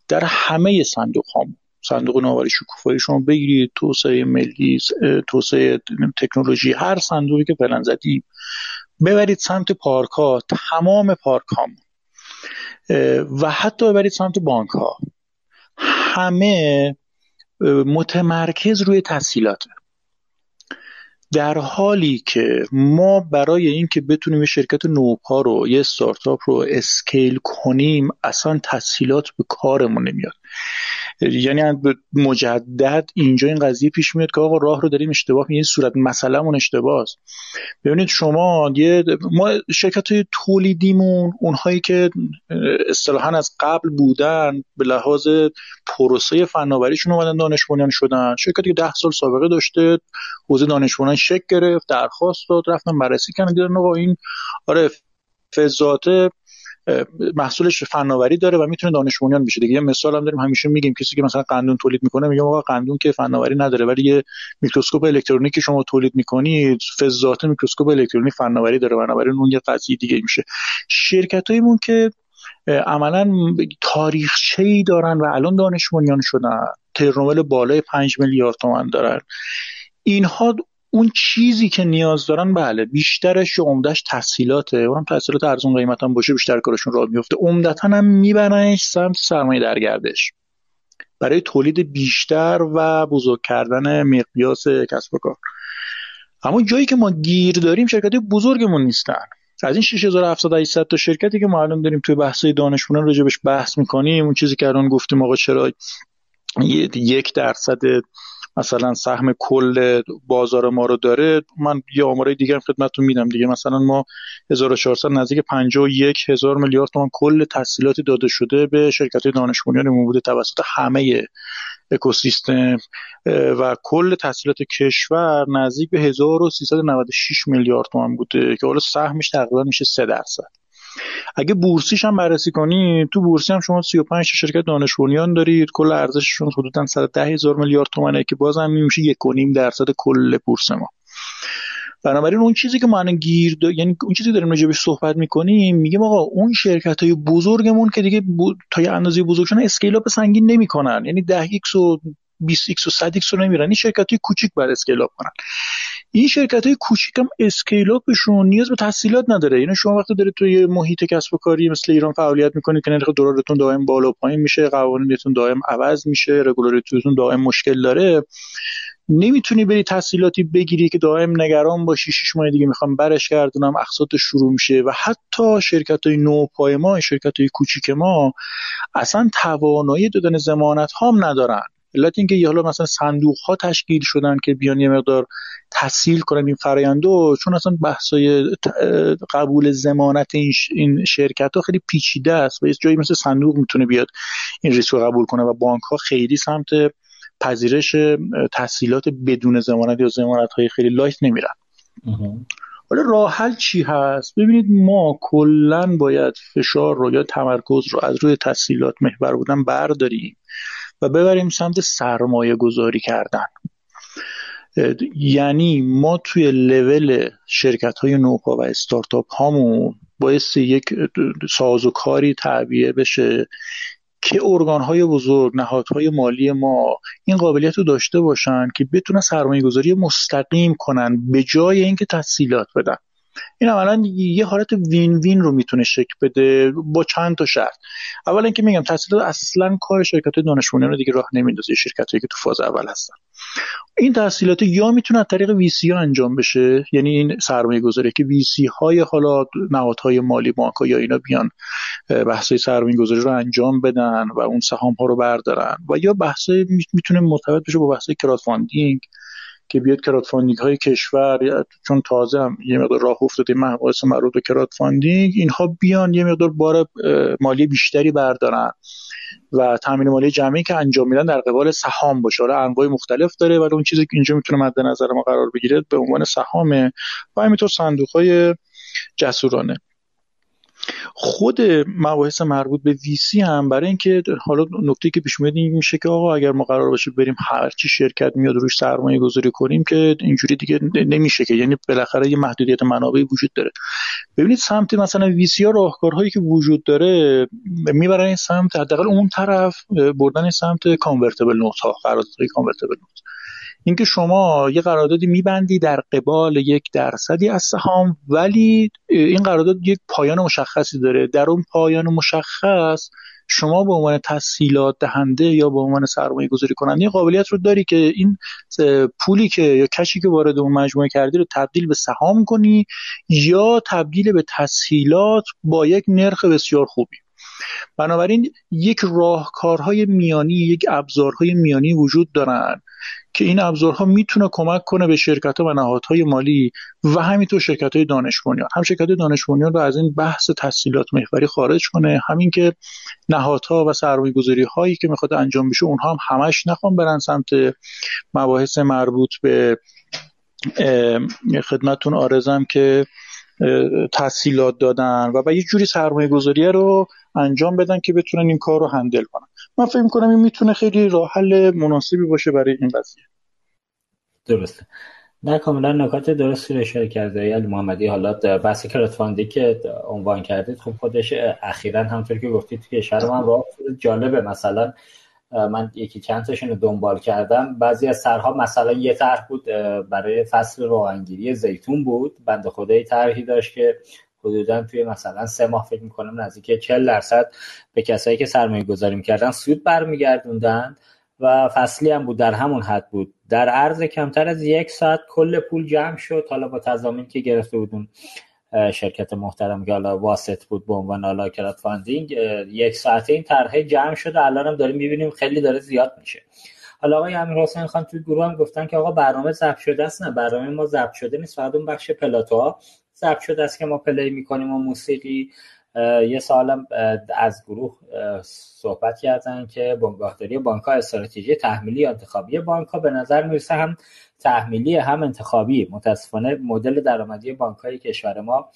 در همه صندوق هم صندوق نوآوری شکوفایی شما بگیرید توسعه ملی توسعه تکنولوژی هر صندوقی که فعلا زدیم ببرید سمت پارک ها تمام پارک ها و حتی ببرید سمت بانک ها همه متمرکز روی تسهیلاته در حالی که ما برای اینکه بتونیم شرکت نوپا رو یه استارتاپ رو اسکیل کنیم اصلا تسهیلات به کارمون نمیاد. یعنی مجدد اینجا این قضیه پیش میاد که آقا راه رو داریم اشتباه این صورت مسئلهمون اشتباه است. ببینید شما یه ما شرکت های تولیدیمون اونهایی که اصطلاحا از قبل بودن به لحاظ پروسه فناوریشون اومدن دانش شدن. شرکتی که ده سال سابقه داشته حوزه دانش شکل گرفت درخواست داد رفتن بررسی کردن دیدن آقا این آره فی‌ذاته محصولش فناوری داره و می‌تونه دانش بنیان بشه. دیگه یه مثال هم داریم همیشه میگیم کسی که مثلا قندون تولید می‌کنه میگه آقا قندون که فناوری نداره ولی یه میکروسکوپ الکترونیکی شما تولید می‌کنید فی‌ذاته میکروسکوپ الکترونیک فناوری داره بنابراین اون یه قضیه دیگه میشه. شرکتایمون که عملا تاریخچه ای دارن و الان دانش بنیان شدن ترنومل بالای 5 میلیارد تومان دارن. اینها اون چیزی که نیاز دارن بله بیشترش عمدهش تحصیلاته. اونم تحصیلات ارزون قیمت هم باشه بیشتر کارشون راه میفته عمدتا هم میبرنش سمت سرمایه در گردش برای تولید بیشتر و بزرگ کردن مقیاس کسب و کار. اما جایی که ما گیر داریم شرکت بزرگمون نیستن. از این 6700 تا شرکتی که ما الان داریم توی بحث دانش راجبش بحث می‌کنیم. اون چیزی که الان گفتیم آقا چرا یک درصد مثلا سهم کل بازار ما رو داره من یه آمارای دیگه هم خدمتتون میدم دیگه. مثلا ما 1400 نزدیک 51 هزار میلیارد تومان کل تسهیلات داده شده به شرکت دانش بنیان بوده توسط همه اکوسیستم و کل تحصیلات کشور نزدیک به 1396 میلیارد تومان بوده که حالا سهمش تقریبا میشه 3 درصد. اگه بورسیش هم بررسی کنید تو بورسی هم شما 35 شرکت دانش بنیان دارید. کل ارزششون حدودا 110 هزار میلیارد تومانه که بازم میشه 1.5 درصد کل بورس ما. بنابراین اون چیزی که ما گیر یعنی اون چیزی داریم راجبش صحبت می‌کنیم میگیم آقا اون شرکت های بزرگمون که دیگه تا یه اندازه بزرگ شدن scale up سنگین نمی‌کنن. یعنی 10 x و 20 x و 100 x رو نمیرن این شرکت های کوچیک باید scale up کنن. این شرکت های کوچیک scale up شون نیاز به تسهیلات نداره. یعنی شما وقتی دارید توی محیط کسب و کاری مثل ایران فعالیت می‌کنید که نرخ دلارتون دائم بالا و پایین میشه قوانینتون دائم عوض میشه رگولاریتیتون دائم مشکل داره نمی‌تونی بری تحصیلاتی بگیری که دائم نگران باشی شش ماه دیگه می‌خوام برش گردونم اقساط شروع میشه و حتی شرکت های نو پای ما شرکت های کوچیک ما اصلا توانایی دادن زمانت هم ندارن. علت اینکه حالا مثلا صندوق ها تشکیل شدن که بیان یه مقدار تسهیل کنن این فرایندو چون اصلا بحثای قبول زمانت این شرکت ها خیلی پیچیده است و یه جایی مثل صندوق می‌تونه بیاد این ریسک رو قبول کنه و بانک ها خیلی سمت پذیرش تحصیلات بدون زمانت یا زمانت های خیلی لایت نمیرن. حالا راه حل چی هست؟ ببینید ما کلا باید فشار رو یا تمرکز رو از روی تحصیلات محور بودن برداریم. و ببریم سمت سرمایه گذاری کردن. یعنی ما توی لول شرکت های نوپا و استارتاپ هامون باعث یک سازوکاری تعبیه بشه که ارگان های بزرگ نهادهای مالی ما این قابلیت رو داشته باشن که بتونن سرمایه گذاری مستقیم کنن به جای اینکه تسهیلات بدن. این عملا یه حالت وین وین رو می‌تونه شکل بده با چند تا شرط. اول اینکه میگم تحصیلات اصلا کار شرکت دانش رو دیگه راه نمیندازه شرکتی که تو فاز اول هستن. این تحصیلات یا می‌تونه از طریق ویسی ها انجام بشه یعنی این سرمایه گذاری که ویسی های حالا نهادهای مالی بانک یا اینا بیان بحث سرمایه گذاری رو انجام بدن و اون سهام ها رو بردارن و یا بحث می‌تونه مرتبط بشه با بحث crowdfunding. که بیاد crowdfunding های کشور چون تازه هم یه مقدار راه افتاده مباحث مربوط به crowdfunding اینها بیان یه مقدار بار مالی بیشتری بردارن و تامین مالی جمعی که انجام میدن در قبال سهام باشه. حالا انواع مختلف داره ولی اون چیزی که اینجا می‌تونه مد نظر ما قرار بگیره به عنوان سهامه و همینطور صندوق های جسورانه. خود مباحث مربوط به ویسی هم برای اینکه حالا نکته که پیش میاد این میشه که آقا اگر ما قرار باشه بریم هر چی شرکت میاد روش سرمایه گذاری کنیم که اینجوری دیگه نمیشه که. یعنی بالاخره یه محدودیت منابعی وجود داره. ببینید سمت مثلا ویسی ها راهکارهایی که وجود داره می‌برن این سمت حداقل اون طرف بردن سمت کانورتیبل نوت ها قراردادهای کانورتیبل نوت اینکه شما یه قراردادی میبندی در قبال یک درصدی از سهام ولی این قرارداد یک پایان مشخصی داره. در اون پایان مشخص شما به عنوان تسهیلات دهنده یا به عنوان سرمایه گذاری کننده قابلیت رو داری که این پولی که یا کشی که وارد اون مجموعه کردی رو تبدیل به سهام کنی یا تبدیل به تسهیلات با یک نرخ بسیار خوبی. بنابراین یک راهکارهای میانی یک ابزارهای میانی وجود دارن. که این ابزارها می‌تونه کمک کنه به شرکت ها و نهادهای مالی و همینطور شرکت های دانش بنیان. هم شرکت دانش بنیان رو از این بحث تحصیلات محوری خارج کنه همین که نهادها و سرمایه گذاری هایی که می‌خواد انجام بشه اونها هم همش نخوام برن سمت مباحث مربوط به خدمتون آرزم که تحصیلات دادن و به یک جوری سرمایه گذاری رو انجام بدن که بتونن این کار رو هندل کنن. من فکر کنم این می‌تونه خیلی راه حل مناسبی باشه برای این قضیه. درسته. نه کاملا نکات درستی رو اشاره کرده علی محمدی. حالا بحث کراتفاندی که عنوان کردید خب خودش اخیرا همطور که گفتید توی شهر من راه جالبه. مثلا من یکی چند تاشون رو دنبال کردم. بعضی از طرحها مثلا یه طرح بود برای فصل روغنگیری زیتون بود. بند خدایی طرحی داشت که حدودا توی مثلا سه ماه فکر می‌کنم نزدیک 40 درصد به کسایی که سرمایه گذاری می‌کردن سود برمیگردوندن و فصلی هم بود در همون حد بود. در عرض کمتر از یک ساعت کل پول جمع شد. حالا با تضامین که گرفته بودن اون شرکت محترم که حالا واسط بود به عنوان حالا funding یک ساعته این طرحه جمع شده الان هم داریم می‌بینیم خیلی داره زیاد میشه. حالا آقای امیر حسین خان توی گروه هم گفتن که آقا برنامه ضبط شده است. نه برنامه ما ضبط شده نیست. فقط اون بخش پلاتو ضبط شده است که ما پلی می‌کنیم و موسیقی یه سالم از گروه صحبت کردن که بنگاهداری بانک ها استراتژی تحمیلی یا انتخابی بانک به نظر می‌رسه هم تحمیلی هم انتخابی. متاسفانه مدل درآمدی بانک های کشور ما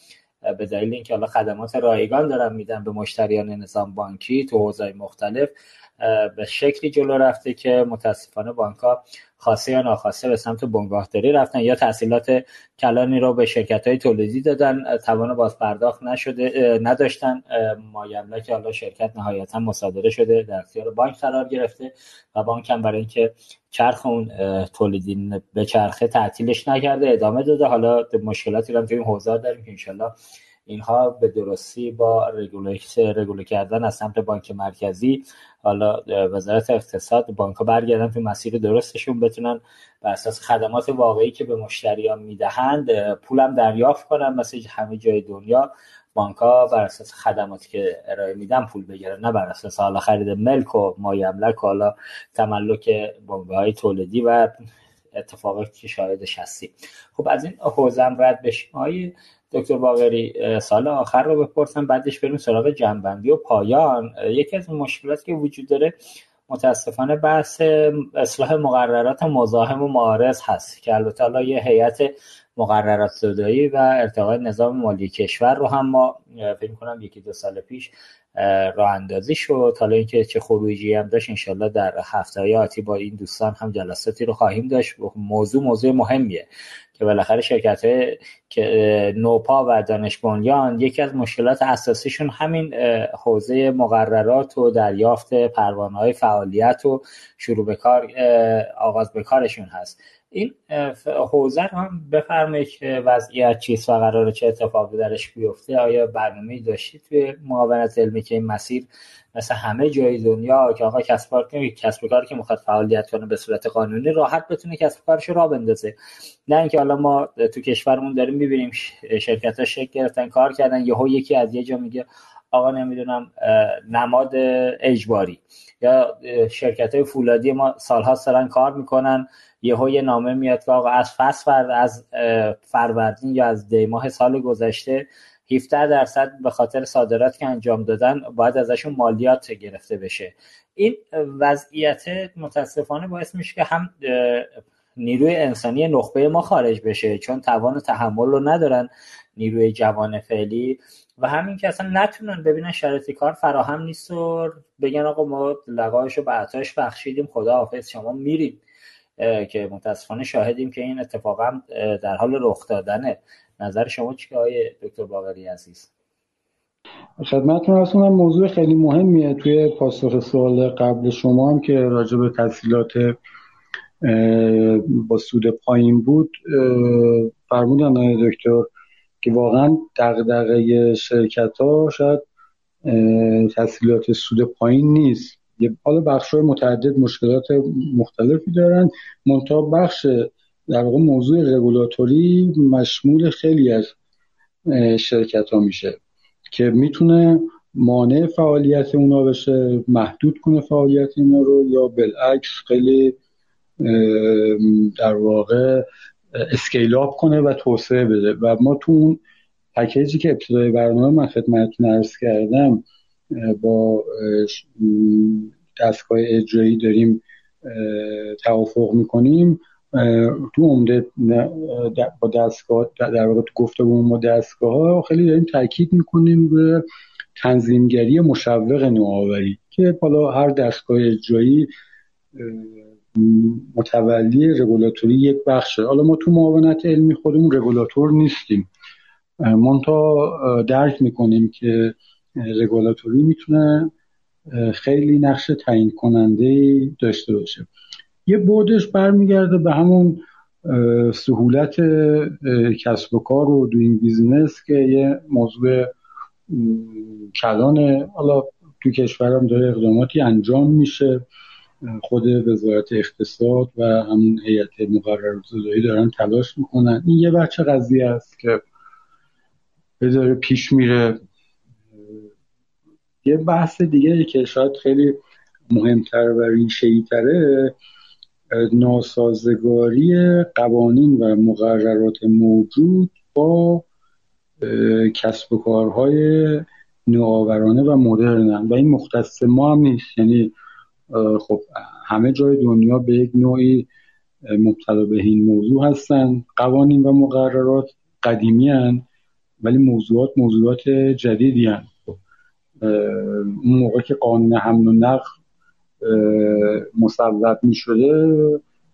به دلیل اینکه حالا خدمات رایگان دارن میدن به مشتریان نظام بانکی تو حوزه‌های مختلف به شکلی جلو رفته که متاسفانه بانک خاصه یا ناخواسته به سمت بنگاهداری رفتن یا تحصیلات کلانی رو به شرکت های تولیدی دادن توان باز پرداخت نشده نداشتن مایمله که حالا شرکت نهایتا مصادره شده در اختیار بانک قرار گرفته و بانک هم برای اینکه چرخ اون تولیدی به چرخه تعطیلش نکرده ادامه داده. حالا مشکلاتی رو توی این حوزه داریم که انشالله اینها به درستی با رگوله کردن از سمت بانک مرکزی حالا وزارت اقتصاد بانک ها برگردن تو مسیر درستشون بتونن بر اساس خدمات واقعی که به مشتریان می‌دهند پولم دریافت کنن مثل همه جای دنیا بانک ها بر اساس خدماتی که ارائه میدن پول بگیرن نه بر اساس حالا خرید ملک و مایملک حالا تملک بانک های تولیدی و اتفاقاتی که شاهدش هستیم خب از این حوزم رد بشیم. دکتر باقری سال آخر رو بپرسم بعدش بریم سراغ جنبندی و پایان. یکی از مشکلاتی که وجود داره متاسفانه بحث اصلاح مقررات مزاحم و معارض هست که البته حالا یه هیئت مقررات زدایی و ارتقای نظام مالی کشور رو هم ما فکر کنم یکی دو سال پیش راه اندازی شد. حالا اینکه چه خروجی هم داشت انشالله در هفته آتی با این دوستان هم جلساتی رو خواهیم داشت. موضوع موضوع مهمیه که بالاخره شرکت که نوپا و دانش بنیان یکی از مشکلات اساسیشون همین حوزه مقررات و دریافت پروانه های فعالیت و شروع به کار آغاز به کارشون هست. این حوزه رو هم بفرمایید که وضعیت چیست و قرار چه اتفاقی درش بیفته. آیا برنامه داشتید توی معاونت علمی که این مسیر مثل همه جای دنیا که آقا کسب کار کسب کار که می‌خواد فعالیت کنه به صورت قانونی راحت بتونه کسب کارش را بندازه. نه اینکه حالا ما تو کشورمون داریم می‌بینیم شرکت ها شکل گرفتن کار کردن یهو یکی از یه جا میگه آقا نمی‌دونم نماد اجباری یا شرکت های فولادی ما سالها دارن کار می‌کنن. یهو یه نامه میاد که آقا از فصل از فروردین یا از دیماه سال گذشته 17 درصد به خاطر صادرات که انجام دادن باید ازشون مالیات گرفته بشه. این وضعیت متاسفانه باعث میشه که هم نیروی انسانی نخبه ما خارج بشه چون توان تحمل رو ندارن نیروی جوان فعلی. و همین که اصلا نتونن ببینن شرایط کار فراهم نیست و بگن آقا ما لقایش رو به عطاش بخشیدیم خدا حافظ شما میرید. که متاسفانه شاهدیم که این اتفاقا در حال رخ دادنه. نظر شما چیه آقای دکتر باقری عزیز؟ خدمتتون رسونم موضوع خیلی مهمیه. توی پاسخ سوال قبل شما هم که راجع به تحصیلات با سود پایین بود فرمودن دکتر که واقعا دغدغه شرکت ها شاید تسهیلات سود پایین نیست. حالا بخش متعدد مشکلات مختلفی دارن. منتها بخش در واقع موضوع رگولاتوری مشمول خیلی از شرکت ها میشه که می‌تونه مانع فعالیت اونا بشه محدود کنه فعالیت اینا رو یا بالعکس خیلی در واقع اسکیل آپ کنه و توسعه بده. و ما تو اون پکیجی که ابتدای برنامه من خدمتتون عرض کردم با دستگاه اجرایی داریم توافق می‌کنیم. تو عمده با دستگاه در واقع تو گفتگو با دستگاه ها خیلی داریم تاکید می‌کنیم به تنظیمگری مشوق نوآوری که حالا هر دستگاه اجرایی متولی رگولاتوری یک بخشه. حالا ما تو معاونت علمی خودمون رگولاتور نیستیم. منتها درک می‌کنیم که رگولاتوری می‌تونه خیلی نقش تعیین کننده داشته باشه. یه بعدش برمیگرده به همون سهولت کسب و کار و doing business که یه موضوع کلانه حالا تو کشورم داره اقداماتی انجام میشه. خود وزارت اقتصاد و همون هیئت مقررات دارن تلاش می‌کنن. این یه بچه قضیه است که داره پیش میره. یه بحث دیگه که شاید خیلی مهمتر و ریشه‌ای تره ناسازگاری قوانین و مقررات موجود با کسب و کارهای نوآورانه و مدرن. و این مختص ما هم نیست. یعنی خب همه جای دنیا به یک نوعی مبتلا به این موضوع هستن. قوانین و مقررات قدیمی هن ولی موضوعات موضوعات جدیدی هن. خب اون موقع که قانون حمل و نقل مصوب می شده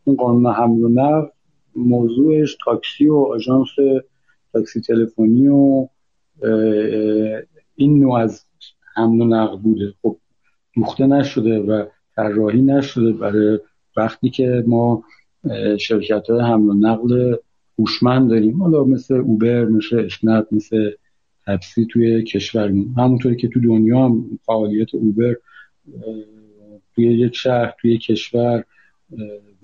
اون قانون حمل و نقل موضوعش تاکسی و آژانس تاکسی تلفنی و این نوع از حمل و نقل بوده. خب دوخته نشده و طراحی نشده برای وقتی که ما شرکت های حمل و نقل هوشمند داریم. حالا مثل اوبر مثل اشنت مثل تپسی توی کشورمون همونطوری که تو دنیا هم فعالیت اوبر توی یک شهر توی کشور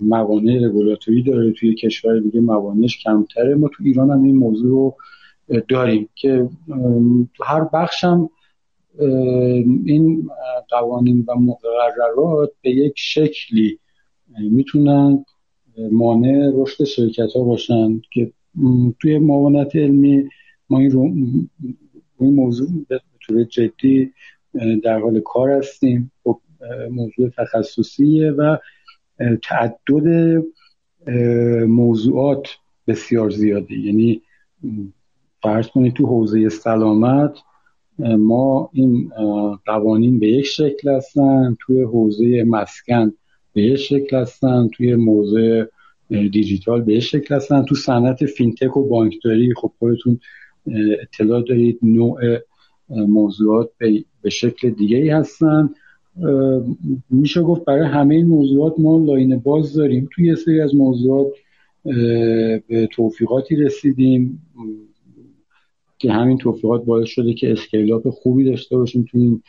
موانع رگولاتوری داره. توی کشور دیگه موانعش کمتره. ما تو ایران هم این موضوع رو داریم که هر بخشم این قوانین و مقررات به یک شکلی می‌تونن مانع رشد شرکت ها باشن که توی معاونت علمی ما این, رو این موضوع به طور جدی در حال کار هستیم. خب موضوع تخصصیه و تعدد موضوعات بسیار زیاده. یعنی فرض کنید تو حوزه سلامت ما این قوانین به یک شکل هستن توی حوزه مسکن به یک شکل هستن توی موضوع دیجیتال به یک شکل هستن. تو صنعت فینتک و بانکداری خب خودتون اطلاع دارید نوع موضوعات به شکل دیگه ای هستن میشه گفت برای همه این موضوعات ما line باز داریم. توی یه سری از موضوعات به توفیقاتی رسیدیم. که همین توفیقات باعث شده که scale up خوبی داشته باشیم توی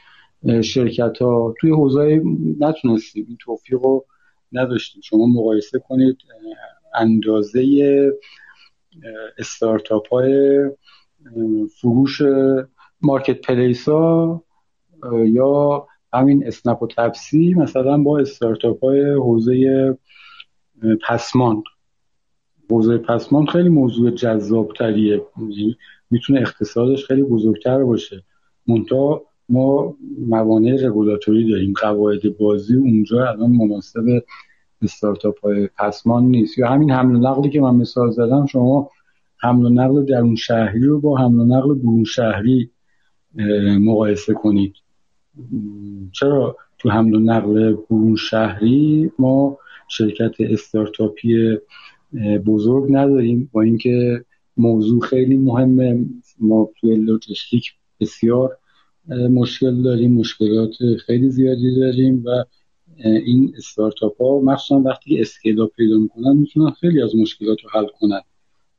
این شرکت ها توی حوزه نتونستیم این توفیق رو نداشتیم. شما مقایسه کنید اندازه استارتاپ های فروش مارکت پلیس ها یا همین اسنپ و تپسی مثلا با استارتاپ های حوزه پسمان حوزه پسمان خیلی موضوع جذاب تریه می‌تونه اقتصادش خیلی بزرگتر باشه. منتها ما موانع رگولاتوری داریم. قواعد بازی اونجا الان مناسب استارتاپ های پسمان نیست. یا همین حمل و نقلی که من مثال زدم شما حمل و نقل درون شهری رو با حمل و نقل برون شهری مقایسه کنید. چرا تو حمل و نقل برون شهری ما شرکت استارتاپی بزرگ نداریم؟ با اینکه موضوع خیلی مهمه. ما توی لوجستیک بسیار مشکل داریم مشکلات خیلی زیادی داریم و این استارتاپ ها مخصوصا وقتی اسکیل پیدا می‌کنن می‌تونن خیلی از مشکلات رو حل کنن.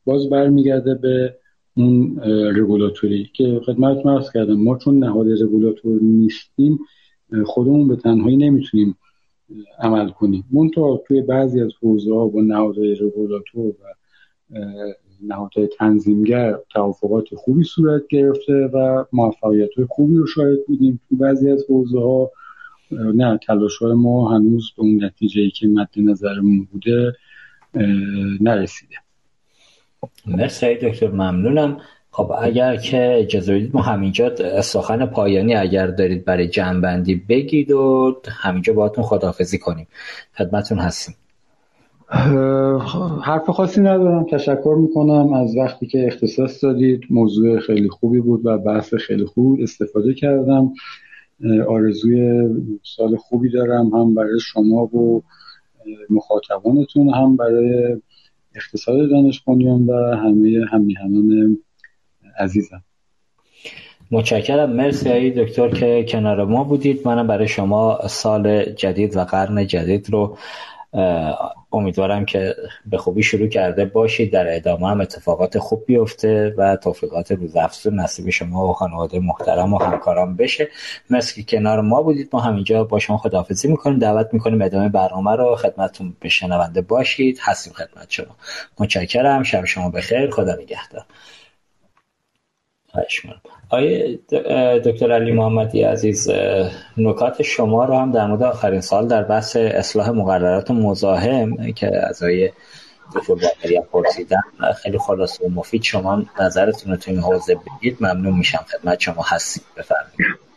باز برمیگرده به اون رگولاتوری که خدمتتون عرض کردم. ما چون نهاد رگولاتور نیستیم خودمون به تنهایی نمی‌تونیم عمل کنیم. منتها توی بعضی از حوزه ها با نهادهای رگولاتور و نهادهای تنظیمگر توافقات خوبی صورت گرفته و موفقیت خوبی رو شاهد بودیم تو بعضی از حوزه ها نه تلاش ما هنوز به اون نتیجه ای که مد نظرمون بوده نرسیده. مرسی دکتر ممنونم. خب اگر که اجازه بدید ما همینجا سخن پایانی اگر دارید برای جنبندی بگید و همینجا باهاتون خداحافظی کنیم. خدمتون هستیم. حرف خاصی ندارم. تشکر می‌کنم از وقتی که اختصاص دادید. موضوع خیلی خوبی بود و بحث خیلی خوب استفاده کردم. آرزوی سال خوبی دارم هم برای شما و مخاطبانتون هم برای اقتصاد دانش و همه همیهنان عزیزم. متشکرم. مرسی ای دکتر که کنار ما بودید. منم برای شما سال جدید و قرن جدید رو امیدوارم که به خوبی شروع کرده باشید. در ادامه هم اتفاقات خوب بیفته و توفیقات روزافزون نصیب شما و خانواده محترم و همکاران بشه. مرسی که کنار ما بودید. ما همینجا با شما خداحافظی می‌کنیم. دعوت می‌کنیم ادامه برنامه رو خدمتتون بشنونده باشید. هستیم خدمت شما. متشکرم. شب شما بخیر. خدا نگهدار. آیه دکتر علی محمدی عزیز نکات شما رو هم در مورد آخرین سال در بحث اصلاح مقررات مزاحم که از آیه دکتر باقری پرسیدن خیلی خلاص و مفید شما نظرتون رو تو این حوزه بگید ممنون میشم خدمت شما هستید. بفرمایید.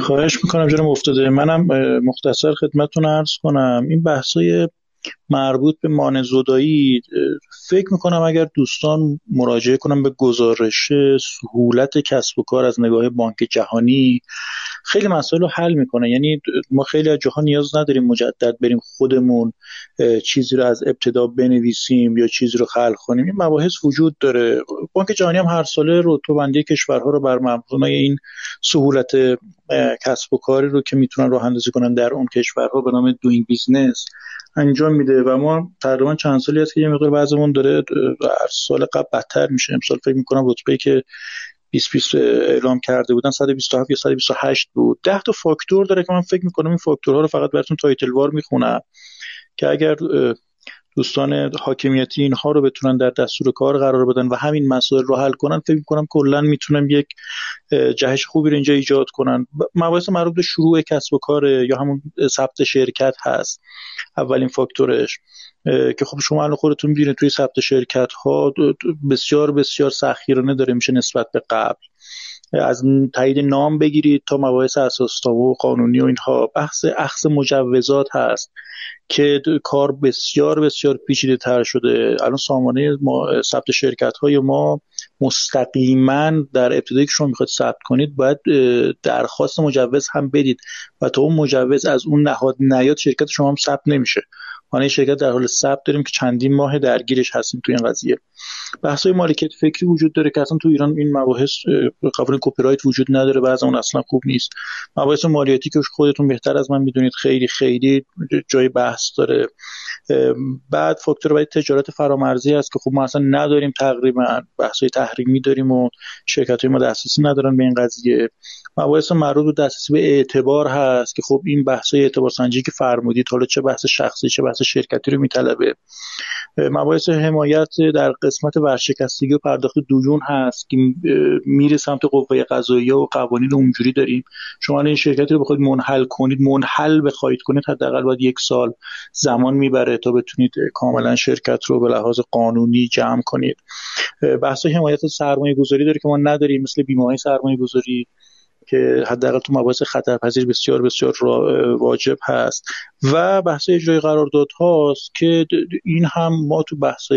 خواهش می‌کنم جناب افتاده. منم مختصر خدمتتون عرض کنم. این بحثای مربوط به مانع زدایی فکر می‌کنم اگر دوستان مراجعه کنم به گزارش سهولت کسب و کار از نگاه بانک جهانی خیلی مسائل رو حل می‌کنه. یعنی ما خیلی از جاها نیاز نداریم مجدد بریم خودمون چیزی رو از ابتدا بنویسیم یا چیزی رو خلق کنیم. این مباحث وجود داره. بانک جهانی هم هر ساله رتبه کشورها رو بر مبنای این سهولت کسب و کاری رو که می‌تونن راه اندازی کنن در اون کشورها به نام doing business انجام میده. و ما تقریبا چند سالی هست که یه مقدار وضعمون داره هر سال قبل بدتر میشه. امسال فکر می‌کنم رتبه که 2020 اعلام کرده بودن 127 یا 128 بود. 10 تا فاکتور داره که من فکر می‌کنم این فاکتورها رو فقط براتون title وار می‌خونم که اگر دوستان حاکمیتی اینها رو بتونن در دستور کار قرار بدن و همین مسائل رو حل کنن فکر می‌کنم کلا می‌تونن یک جهش خوبی رو اینجا ایجاد کنن. مباحث مربوط به شروع کسب و کار یا همون ثبت شرکت هست. اولین فاکتورش. که خب شما الان خودتون می‌بینید توی ثبت شرکت ها بسیار بسیار سخیرانه داره میشه نسبت به قبل. از تایید نام بگیرید تا مباحث اساس و قانونی و اینها. بحث اخذ مجوزات هست که کار بسیار بسیار پیچیده تر شده. الان سامانه ما ثبت شرکت های ما مستقیما در ابتدایی که شما می‌خواید ثبت کنید باید درخواست مجوز هم بدید و تا اون مجوز از اون نهاد نیاد شرکت شما هم ثبت نمیشه. ما شرکت در حال ثبت داریم که چندین ماه درگیرش هستیم تو این قضیه. بحث های مالکیت فکری وجود داره که اصلا تو ایران این مباحث قبول کپی رایت وجود نداره بعض اون اصلا خوب نیست. مباحث مالیاتی که خودتون بهتر از من می‌دونید خیلی خیلی جای بحث داره. بعد فاکتور باید تجارت فرامرزی است که خب ما اصلا نداریم تقریبا بحث های تحریمی داریم و شرکت های ما دسترسی ندارن به این قضیه. مباحث مربوط به دسترسی به اعتبار هست که خب این بحث اعتبار سنجی که فرمودید حالا چه بحث شخصی چه بحث شرکتی رو میطلبه. مباحث حمایت در قسمت ورشکستگی و پرداخت دیون هست که میره سمت قوه قضاییه و قوانین اونجوری داریم. شما این شرکتی رو بخواید منحل کنید منحل بخواید کنید حداقل باید یک سال زمان می‌بره تا بتونید کاملا شرکت رو به لحاظ قانونی جمع کنید. بحث حمایت سرمایه گذاری داره که ما نداریم مثل بیمه های سرمایه گذاری که حداقل تو مباحث خطرپذیر بسیار بسیار واجب هست. و بحث اجرای قرارداد هاست که این هم ما تو بحث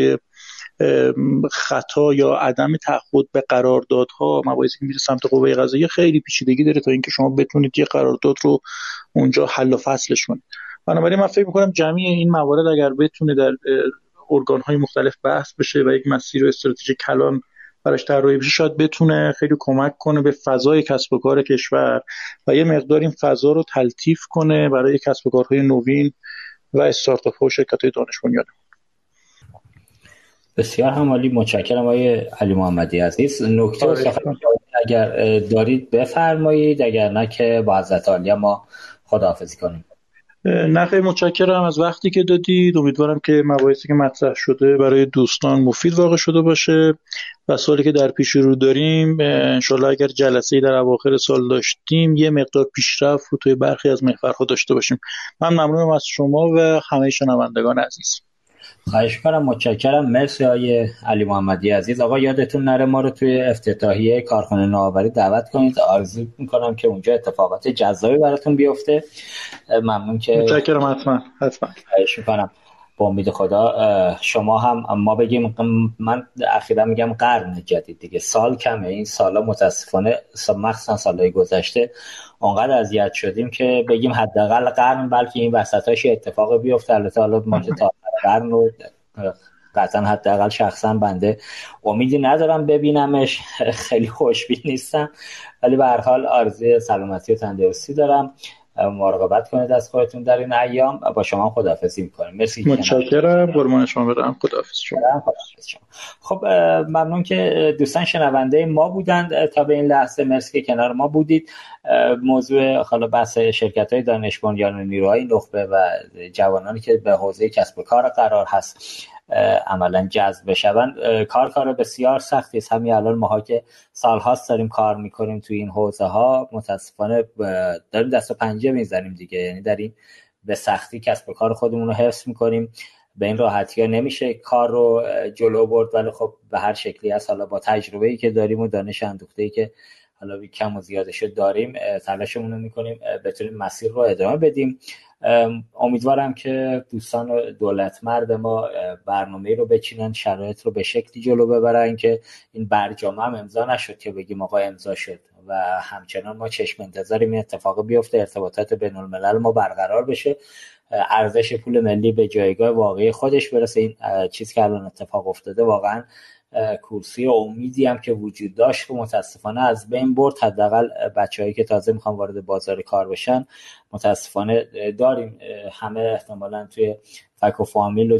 خطا یا عدم تعهد به قراردادها مباحثی که میره سمت قوه قضاییه خیلی پیچیدگی داره تا اینکه شما بتونید یه قرارداد رو اونجا حل و فصلش کنید. بنابراین من فکر می‌کنم جمعی این موارد اگر بتونه در ارگان های مختلف بحث بشه و یک مسیر و استراتژی کلان براش طراحی بشه شاید بتونه خیلی کمک کنه به فضای کسب و کار کشور و یه مقدار این فضا رو تلطیف کنه برای کسب و کارهای نوین و استارتاپ ها و شرکت های دانش بسیار همالی متشکرم آقای علی محمدی عزیز. نکته اگر دارید بفرمایید. اگر نه که با حضرت عالی ما خداحافظی کنیم. نه خیلی متشکرم از وقتی که دادید. امیدوارم که مباحثی که مطرح شده برای دوستان مفید واقع شده باشه. و سالی که در پیش رو داریم انشالله اگر جلسه در اواخر سال داشتیم یه مقدار پیشرفت رو توی برخی از محورها داشته باشیم. من ممنونم از شما و همه شنوندگان عزیز. خواهش کنم متشکرم. مرسی های علی محمدی عزیز. آقا یادتون نره ما رو توی افتتاحیه کارخانه نوآوری دعوت کنید. آرزو می‌کنم که اونجا اتفاقات جذابی براتون بیفته. ممنون که متشکرم حتما حتما. خواهش می‌کنم. با امید خدا شما هم ما بگیم من اخیرا میگم قرن جدید دیگه سال کمه. این سالا متاسفانه مخصوصا سالهای گذشته اونقدر اذیت شدیم که بگیم حداقل قرن بلکه این وسطاش اتفاق بیفته. البته حالا ما تا قرن رو قطعا حداقل شخصا بنده امیدی ندارم ببینمش. *laughs* خیلی خوشبین نیستم. ولی به هر حال آرزوی سلامتی و تندرستی دارم. مراقبت کنید از خودتون در این ایام با شما خداحافظی می‌کنیم. مرسی متشکرم. قربان شما برم خداحافظ شما. خب ممنون که دوستان شنونده ما بودند. تا به این لحظه مرسی که کنار ما بودید. موضوع حالا بحث شرکت های دانش بنیان و نیروهای نخبه و جوانانی که به حوزه کسب و کار قرار هست عملا جذب بشون کار کار بسیار سختی است. همین الان ماها که سالهاست داریم کار می‌کنیم توی این حوزه ها متاسفانه داریم دست و پنجه می‌زنیم دیگه. یعنی داریم به سختی کسب و کار خودمون رو حفظ می‌کنیم. به این راحتی ها نمیشه کار رو جلو برد. ولی خب به هر شکلی از حالا با تجربه ای که داریم و دانش اندوخته ای که حالا کم و زیادش داریم تلاشمون رو می‌کنیم بتونیم مسیر رو ادامه بدیم. امیدوارم که دوستان دولت مرد ما برنامه رو بچینن شرایط رو به شکلی جلو ببرن که این برجامه هم امضا نشد که بگیم آقا امضا شد و همچنان ما چشم انتظاریم این اتفاق بیفته ارتباطات بین الملل ما برقرار بشه. ارزش پول ملی به جایگاه واقعی خودش برسه. این چیز که الان اتفاق افتاده واقعا کورسی امیدی هم که وجود داشت. و متاسفانه از بین برد. حداقل بچههایی که تازه می‌خوان وارد بازار کار بشن متاسفانه داریم. همه احتمالا توی فک و فامیل و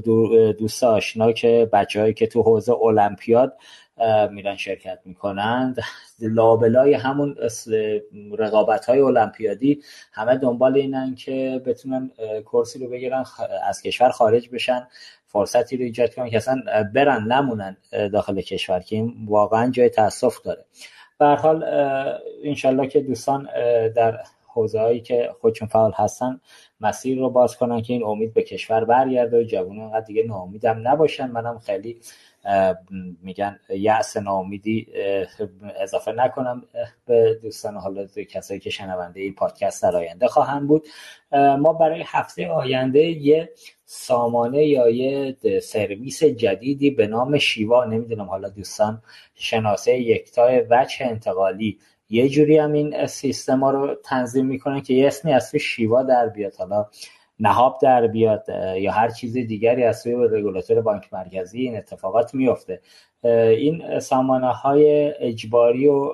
دوست آشنا که بچههایی که تو حوزه المپیاد میرن شرکت می‌کنند. لابلای همون رقابت های المپیادی همه دنبال اینن که بتونن کرسی رو بگیرن از کشور خارج بشن. فرصتی رو ایجاد کنن که اصلا برن نمونن داخل کشور که این واقعا جای تاسف داره. به حال انشالله که دوستان در حوزه هایی که خودشون فعال هستن مسیر رو باز کنن که این امید به کشور برگرده و جوان انقدر دیگه ناامیدم نباشن. منم خیلی میگن یأس ناامیدی اضافه نکنم به دوستان حالا کسایی که شنونده این پادکست در آینده خواهند بود. ما برای هفته آینده یه سامانه یا یه سرویس جدیدی به نام شیوا نمی‌دونم حالا دوستان شناسه یکتای وجه انتقالی یه جوری هم این سیستم ها رو تنظیم می‌کنن که یه اسمی از شیوا در بیاد. حالا نهاب در بیاد یا هر چیز دیگری از سوی رگولاتور بانک مرکزی این اتفاقات میفته. این سامانه های اجباری و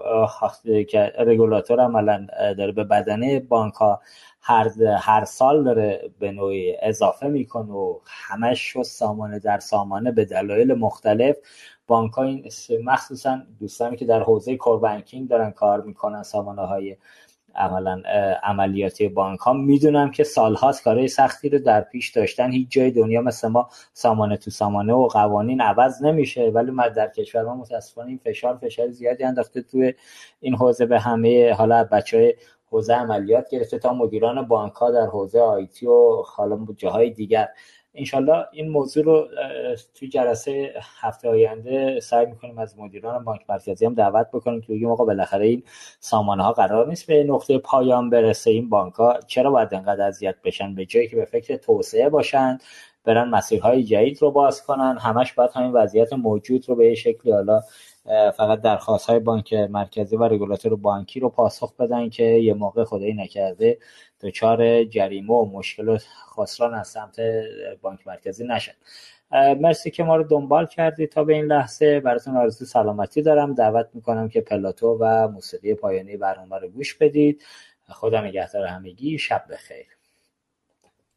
که رگولاتور عملا داره به بدنه بانک ها هر, هر سال داره به نوعی اضافه می‌کنه و همش شد سامانه در سامانه به دلایل مختلف بانک ها این مخصوصا دوستانی که در حوزه کوربانکینگ دارن کار می‌کنن سامانه های عملا عملیاتی بانک ها می‌دونم که سالهاست کارهای سختی رو در پیش داشتن. هیچ جای دنیا مثل ما سامانه تو سامانه و قوانین عوض نمیشه. ولی ما در کشور ما متاسفانه این فشار فشار زیادی انداخته توی این حوزه به همه. حالا بچه های حوزه عملیات گرفته تا مدیران بانک ها در حوزه آیتی و حالا جاهای دیگر. انشالله این موضوع رو توی جلسه هفته آینده سعی می‌کنیم از مدیران بانک مرکزی هم دعوت بکنیم که بگیم آقا بالاخره این سامانه ها قرار نیست به نقطه پایان برسه این بانک ها چرا باید انقدر اذیت بشن؟ به جایی که به فکر توسعه باشن برن مسیرهای جدید رو باز کنن همش باید همین وضعیت موجود رو به شکلی حالا فقط درخواست های بانک مرکزی و رگولاتور بانکی رو پاسخ بدن که یه موقع خدایی نکرده دچار جریمه و مشکل و خسران از سمت بانک مرکزی نشد. مرسی که ما رو دنبال کردید تا به این لحظه. براتون آرزو سلامتی دارم. دعوت می‌کنم که پلاتو و موسیقی پایانی برنامه رو گوش بدید. خدا نگهدار همگی. شب بخیر.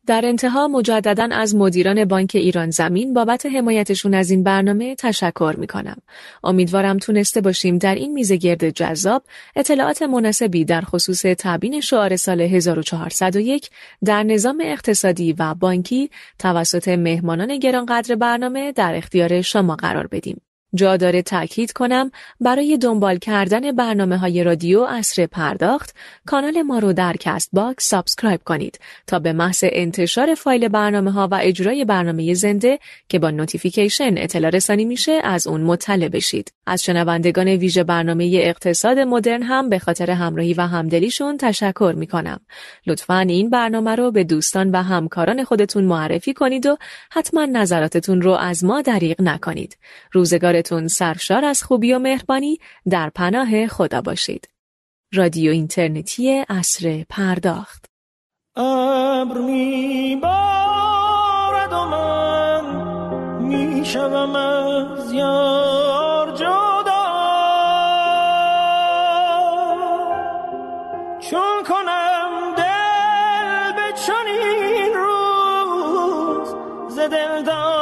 در انتها مجددا از مدیران بانک ایران زمین بابت حمایتشون از این برنامه تشکر می کنم. امیدوارم تونسته باشیم در این میزه گرد جذاب اطلاعات مناسبی در خصوص تبیین شعار سال 1401 در نظام اقتصادی و بانکی توسط مهمانان گرانقدر برنامه در اختیار شما قرار بدیم. جا داره تاکید کنم برای دنبال کردن برنامه های رادیو عصر پرداخت کانال ما رو در Castbox subscribe کنید تا به محض انتشار فایل برنامه ها و اجرای برنامه زنده که با notification اطلاع رسانی میشه از اون مطلع بشید. از شنوندگان ویژه برنامه اقتصاد مدرن هم به خاطر همراهی و همدلیشون تشکر می کنم. لطفا این برنامه رو به دوستان و همکاران خودتون معرفی کنید و حتما نظراتتون رو از ما دریغ نکنید. روزگار روزگارتون سرشار از خوبی و مهربانی در پناه خدا باشید. رادیو اینترنتی اصر پرداخت ابر می بارد و من می شوم از یار جدا چون کنم دل به چنین روز ز شوم